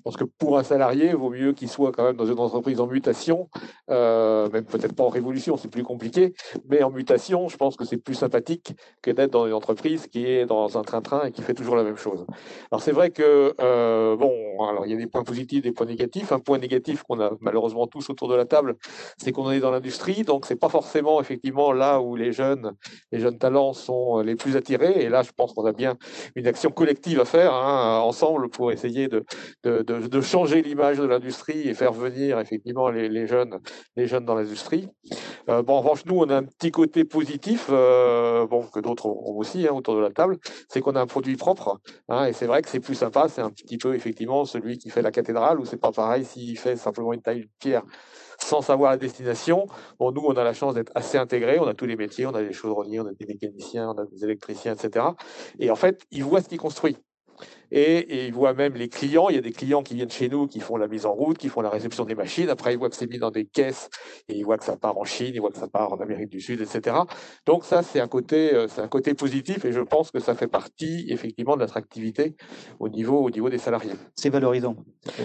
Je pense que pour un salarié, il vaut mieux qu'il soit quand même dans une entreprise en mutation, euh, même peut-être pas en révolution, c'est plus compliqué, mais en mutation, je pense que c'est plus sympathique que d'être dans une entreprise qui est dans un train-train et qui fait toujours la même chose. Alors c'est vrai que, euh, bon, alors il y a des points positifs, des points négatifs. Un point négatif qu'on a malheureusement tous autour de la table, c'est qu'on est dans l'industrie, donc c'est pas forcément effectivement là où les jeunes, les jeunes talents sont les plus attirés. Et là, je pense qu'on a bien une action collective à faire hein, ensemble pour essayer de, changer l'image de l'industrie et faire venir effectivement les, jeunes, les jeunes dans l'industrie. Euh, bon, en revanche, nous, on a un petit côté positif, euh, bon, que d'autres ont aussi hein, autour de la table, c'est qu'on a un produit propre. Hein, et c'est vrai que c'est plus sympa, c'est un petit peu effectivement celui qui fait la cathédrale, ou c'est pas pareil s'il fait simplement une taille de pierre sans savoir la destination. Bon, nous, on a la chance d'être assez intégrés. On a tous les métiers, on a des chaudronniers, on a des mécaniciens, on a des électriciens, etc. Et en fait, ils voient ce qu'ils construisent. Et, ils voient même les clients. Il y a des clients qui viennent chez nous, qui font la mise en route, qui font la réception des machines. Après, ils voient que c'est mis dans des caisses et ils voient que ça part en Chine, ils voient que ça part en Amérique du Sud, etc. Donc ça, c'est un côté, euh, c'est un côté positif et je pense que ça fait partie effectivement de l'attractivité au niveau, au niveau des salariés. C'est valorisant.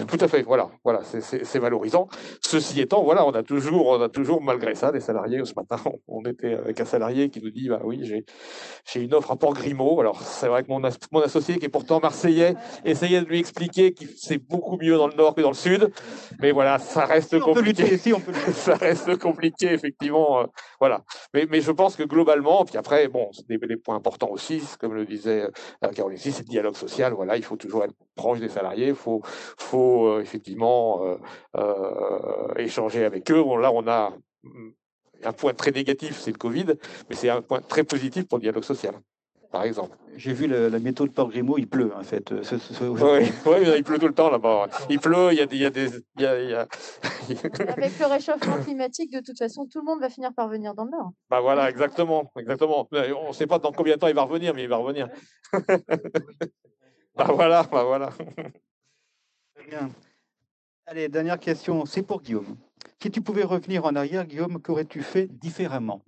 Tout à fait. Voilà, voilà, c'est valorisant. Ceci étant, voilà, on a toujours, on a toujours malgré ça des salariés. Ce matin, on était avec un salarié qui nous dit, bah oui, j'ai, j'ai une offre à Port Grimaud. Alors c'est vrai que mon, mon associé qui est pourtant marseillais essayer de lui expliquer que c'est beaucoup mieux dans le nord que dans le sud. Mais voilà, ça reste compliqué. Si on peut ça reste compliqué, effectivement. Euh, voilà. Mais, mais je pense que globalement, puis après, bon, des, des points importants aussi, comme le disait euh, Caroline c'est le dialogue social. Voilà, il faut toujours être proche des salariés. Il faut, faut euh, effectivement échanger avec eux. Bon, là, on a mm, un point très négatif, c'est le Covid, mais c'est un point très positif pour le dialogue social par exemple. J'ai vu la, méthode Port Grimaud, il pleut en fait. oui, il pleut tout le temps là-bas. Il pleut, il y a des. Il y a des y a, Avec le réchauffement climatique, de toute façon, tout le monde va finir par venir dans le Nord. Bah voilà, exactement. exactement. On ne sait pas dans combien de temps il va revenir, mais il va revenir. bah voilà, bah voilà. Très bien. Allez, dernière question, c'est pour Guillaume. Si tu pouvais revenir en arrière, Guillaume, qu'aurais-tu fait différemment?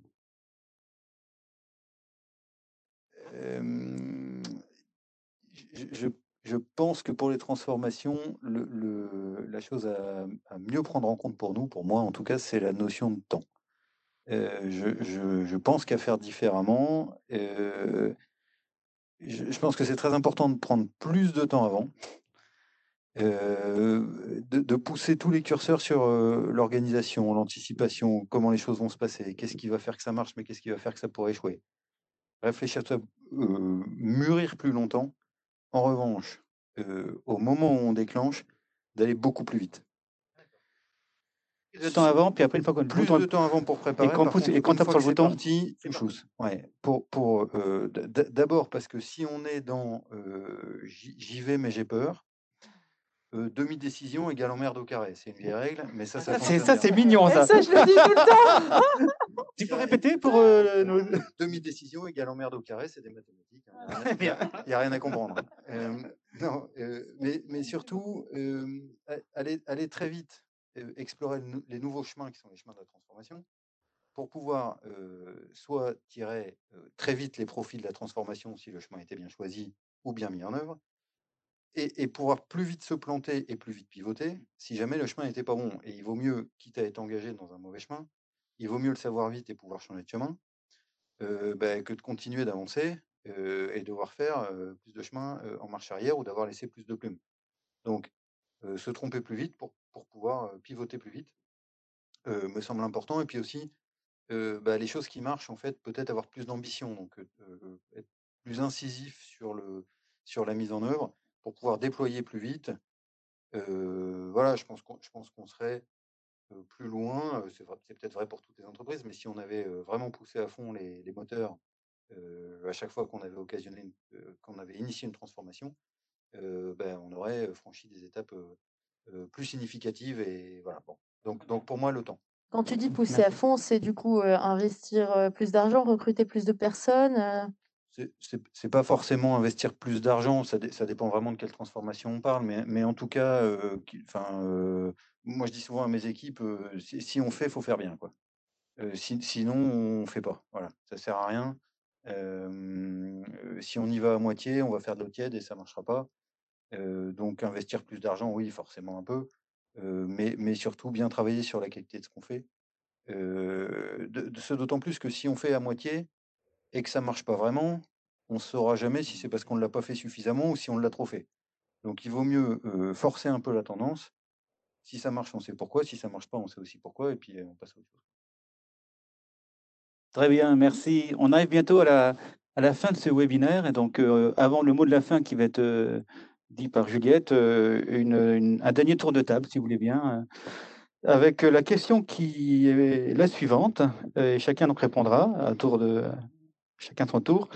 Je, pense que pour les transformations, la chose à, mieux prendre en compte pour nous, pour moi en tout cas, c'est la notion de temps. je, pense qu'à faire différemment, je, pense que c'est très important de prendre plus de temps avant, de, de, pousser tous les curseurs sur l'organisation, l'anticipation, comment les choses vont se passer, qu'est-ce qui va faire que ça marche, mais qu'est-ce qui va faire que ça pourrait échouer réfléchir ça, mûrir plus longtemps. En revanche, au moment où on déclenche, d'aller beaucoup plus vite. Plus de temps avant, puis après, une fois qu'on plus de temps avant pour préparer. Et quand, contre, et quand tu le bouton, parti, Ouais. Pour, pour d'abord parce que si on est dans j'y vais mais j'ai peur, demi-décision égale emmerde au carré. C'est une vieille règle, mais ça, ça C'est ça, c'est mignon, ça. ça, je le dis tout le temps. tu peux répéter pour nos... Demi-décision égale emmerde au carré, c'est des mathématiques. Hein. Il n'y a, rien à comprendre. non, mais, mais surtout, aller, aller très vite, explorer les nouveaux chemins qui sont les chemins de la transformation, pour pouvoir soit tirer très vite les profits de la transformation si le chemin était bien choisi ou bien mis en œuvre, et, pouvoir plus vite se planter et plus vite pivoter si jamais le chemin n'était pas bon. Et il vaut mieux, quitte à être engagé dans un mauvais chemin, il vaut mieux le savoir vite et pouvoir changer de chemin bah, que de continuer d'avancer et devoir faire plus de chemin en marche arrière ou d'avoir laissé plus de plumes. Donc, se tromper plus vite pour, pour pouvoir pivoter plus vite me semble important. Et puis aussi, bah, les choses qui marchent, en fait, peut-être avoir plus d'ambition, donc être plus incisif sur, le, sur la mise en œuvre pour pouvoir déployer plus vite. voilà, je pense qu'on, je pense qu'on serait plus loin, c'est peut-être vrai pour toutes les entreprises, mais si on avait vraiment poussé à fond les, moteurs à chaque fois qu'on avait occasionné, qu'on avait initié une transformation, ben, on aurait franchi des étapes plus significatives et voilà. Bon. Donc, donc pour moi, le temps. Quand tu dis pousser à fond, c'est du coup investir plus d'argent, recruter plus de personnes c'est pas forcément investir plus d'argent, ça, dépend vraiment de quelle transformation on parle, mais, en tout cas, enfin, moi je dis souvent à mes équipes, si, on fait, il faut faire bien. Quoi. sinon, on fait pas. Voilà, ça sert à rien. si on y va à moitié, on va faire de l'eau tiède et ça marchera pas. donc investir plus d'argent, oui, forcément un peu, mais, surtout bien travailler sur la qualité de ce qu'on fait. ce d'autant plus que si on fait à moitié et que ça marche pas vraiment, on ne saura jamais si c'est parce qu'on ne l'a pas fait suffisamment ou si on l'a trop fait. Donc il vaut mieux forcer un peu la tendance. Si ça marche, on sait pourquoi. Si ça marche pas, on sait aussi pourquoi. Et puis on passe à autre chose. Très bien, merci. On arrive bientôt à la, à la fin de ce webinaire. Et donc, avant le mot de la fin qui va être dit par Juliette, un dernier tour de table, si vous voulez bien, avec la question qui est la suivante. Et chacun donc répondra à tour de, chacun son tour.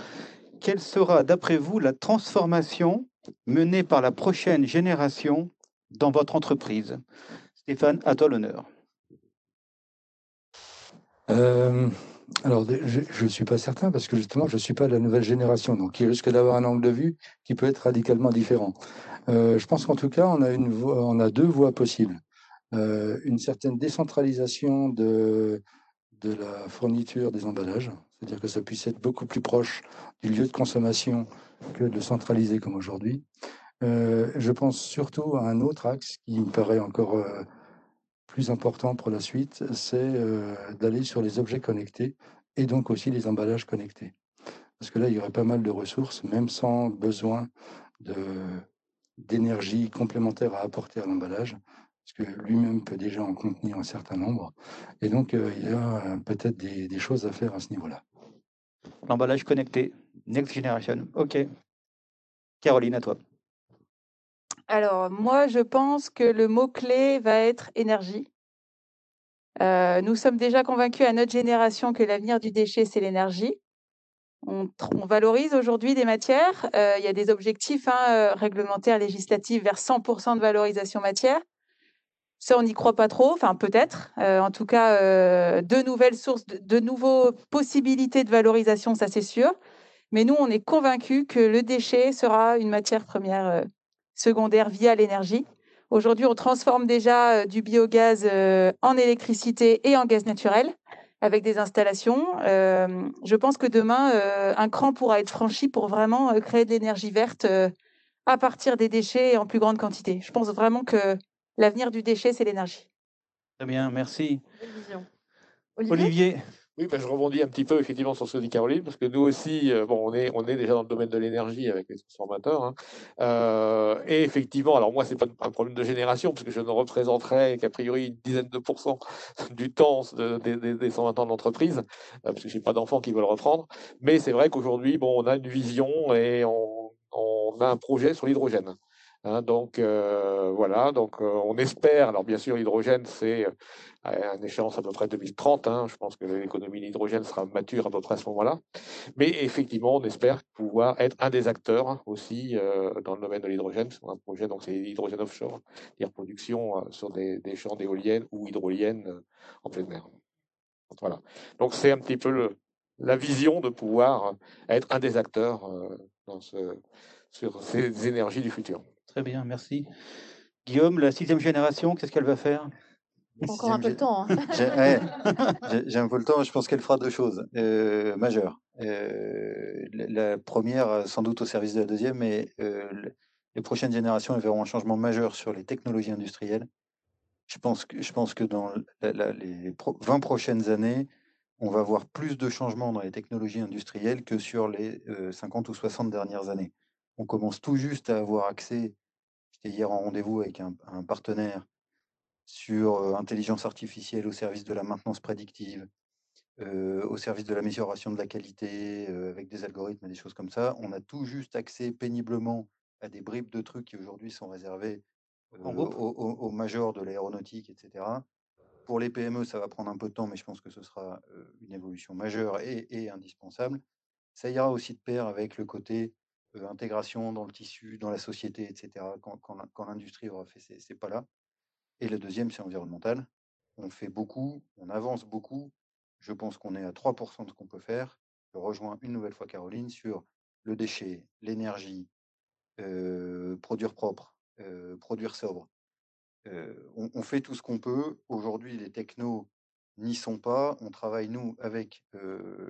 Quelle sera, d'après vous, la transformation menée par la prochaine génération dans votre entreprise? Stéphane, à toi l'honneur. Euh, alors, je ne suis pas certain parce que justement, je ne suis pas de la nouvelle génération, donc il risque d'avoir un angle de vue qui peut être radicalement différent. Euh, je pense qu'en tout cas, on a, deux voies possibles. Euh, une certaine décentralisation de la fourniture des emballages, c'est-à-dire que ça puisse être beaucoup plus proche du lieu de consommation que de centraliser comme aujourd'hui. Euh, je pense surtout à un autre axe qui me paraît encore euh, plus important pour la suite, c'est euh, d'aller sur les objets connectés et donc aussi les emballages connectés. Parce que là, il y aurait pas mal de ressources, même sans besoin d'énergie complémentaire à apporter à l'emballage, parce que lui-même peut déjà en contenir un certain nombre. Et donc, il y a peut-être des, des choses à faire à ce niveau-là. L'emballage connecté, Next Generation. OK. Caroline, à toi. Alors, moi, je pense que le mot-clé va être énergie. Euh, nous sommes déjà convaincus à notre génération que l'avenir du déchet, c'est l'énergie. On, valorise aujourd'hui des matières. Euh, il y a des objectifs hein, euh, réglementaires, législatifs vers 100% de valorisation matière. Ça, on n'y croit pas trop, enfin peut-être. Euh, en tout cas, euh, de nouvelles sources, de, de nouvelles possibilités de valorisation, ça c'est sûr. Mais nous, on est convaincus que le déchet sera une matière première euh, secondaire via l'énergie. Aujourd'hui, on transforme déjà du biogaz en électricité et en gaz naturel avec des installations. je pense que demain, un cran pourra être franchi pour vraiment créer de l'énergie verte à partir des déchets en plus grande quantité. Je pense vraiment que L'avenir du déchet, c'est l'énergie. Très bien, merci. Olivier, Olivier? Oui, ben, je rebondis un petit peu effectivement sur ce que dit Caroline, parce que nous aussi, euh, bon, on est, on est déjà dans le domaine de l'énergie avec les transformateurs. Hein. Euh, et effectivement, alors moi, c'est pas un problème de génération, parce que je ne représenterai qu'a priori une dizaine de pourcents du temps des 120 ans de l'entreprise, euh, parce que je n'ai pas d'enfants qui veulent reprendre. Mais c'est vrai qu'aujourd'hui, bon, on a une vision et on, on a un projet sur l'hydrogène. Hein, donc euh, voilà, donc euh, on espère. Alors bien sûr, l'hydrogène, c'est euh, une échéance à peu près 2030. Hein, je pense que l'économie de l'hydrogène sera mature à peu près à ce moment-là. Mais effectivement, on espère pouvoir être un des acteurs aussi dans le domaine de l'hydrogène. sur un projet, donc c'est l'hydrogène offshore, c'est-à-dire production sur des, champs d'éoliennes ou hydroliennes en pleine mer. voilà. Donc c'est un petit peu le, la vision de pouvoir être un des acteurs dans ce, sur ces énergies du futur. Très bien, merci. Guillaume, la sixième génération, qu'est-ce qu'elle va faire? Encore un peu de temps. Hein. J'ai un peu le temps. Je pense qu'elle fera deux choses euh, majeures. Euh, la première, sans doute au service de la deuxième, mais euh, les prochaines générations elles verront un changement majeur sur les technologies industrielles. Je pense que, je pense que dans les 20 prochaines années, on va voir plus de changements dans les technologies industrielles que sur les 50 ou 60 dernières années. On commence tout juste à avoir accès J'étais hier en rendez-vous avec un, partenaire sur intelligence artificielle au service de la maintenance prédictive, au service de l'amélioration de la qualité, avec des algorithmes et des choses comme ça. On a tout juste accès péniblement à des bribes de trucs qui aujourd'hui sont réservés aux, majors de l'aéronautique, etc. Pour les PME, ça va prendre un peu de temps, mais je pense que ce sera une évolution majeure et, indispensable. Ça ira aussi de pair avec le côté intégration dans le tissu, dans la société, etc. Quand, l'industrie aura fait ces, pas-là. Et le deuxième, c'est environnemental. On fait beaucoup, on avance beaucoup. Je pense qu'on est à 3% de ce qu'on peut faire. Je rejoins une nouvelle fois Caroline sur le déchet, l'énergie, produire propre, produire sobre. On, fait tout ce qu'on peut. Aujourd'hui, les technos n'y sont pas. On travaille, nous, avec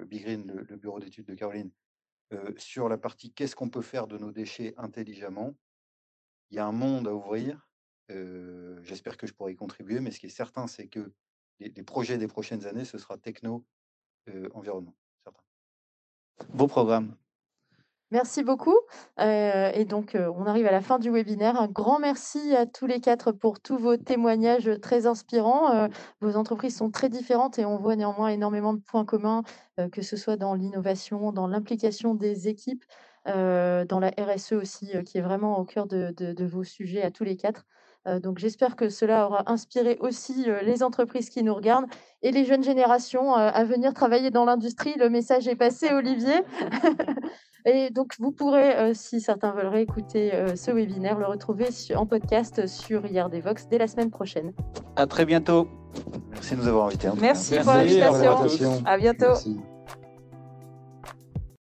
Big Green, le, bureau d'études de Caroline, sur la partie qu'est-ce qu'on peut faire de nos déchets intelligemment. Il y a un monde à ouvrir. J'espère que je pourrai contribuer, mais ce qui est certain, c'est que les, projets des prochaines années, ce sera techno-environnement. Beau programme. Merci beaucoup. Euh, et donc, euh, on arrive à la fin du webinaire. Un grand merci à tous les quatre pour tous vos témoignages très inspirants. Euh, vos entreprises sont très différentes et on voit néanmoins énormément de points communs, que ce soit dans l'innovation, dans l'implication des équipes, dans la RSE aussi, qui est vraiment au cœur de, de vos sujets à tous les quatre. donc, j'espère que cela aura inspiré aussi les entreprises qui nous regardent et les jeunes générations à venir travailler dans l'industrie. Le message est passé, Olivier. Et donc, vous pourrez, euh, si certains veulent réécouter euh, ce webinaire, le retrouver en podcast sur IRDVox dès la semaine prochaine. À très bientôt. Merci de nous avoir invités. Merci, pour l'invitation. À bientôt.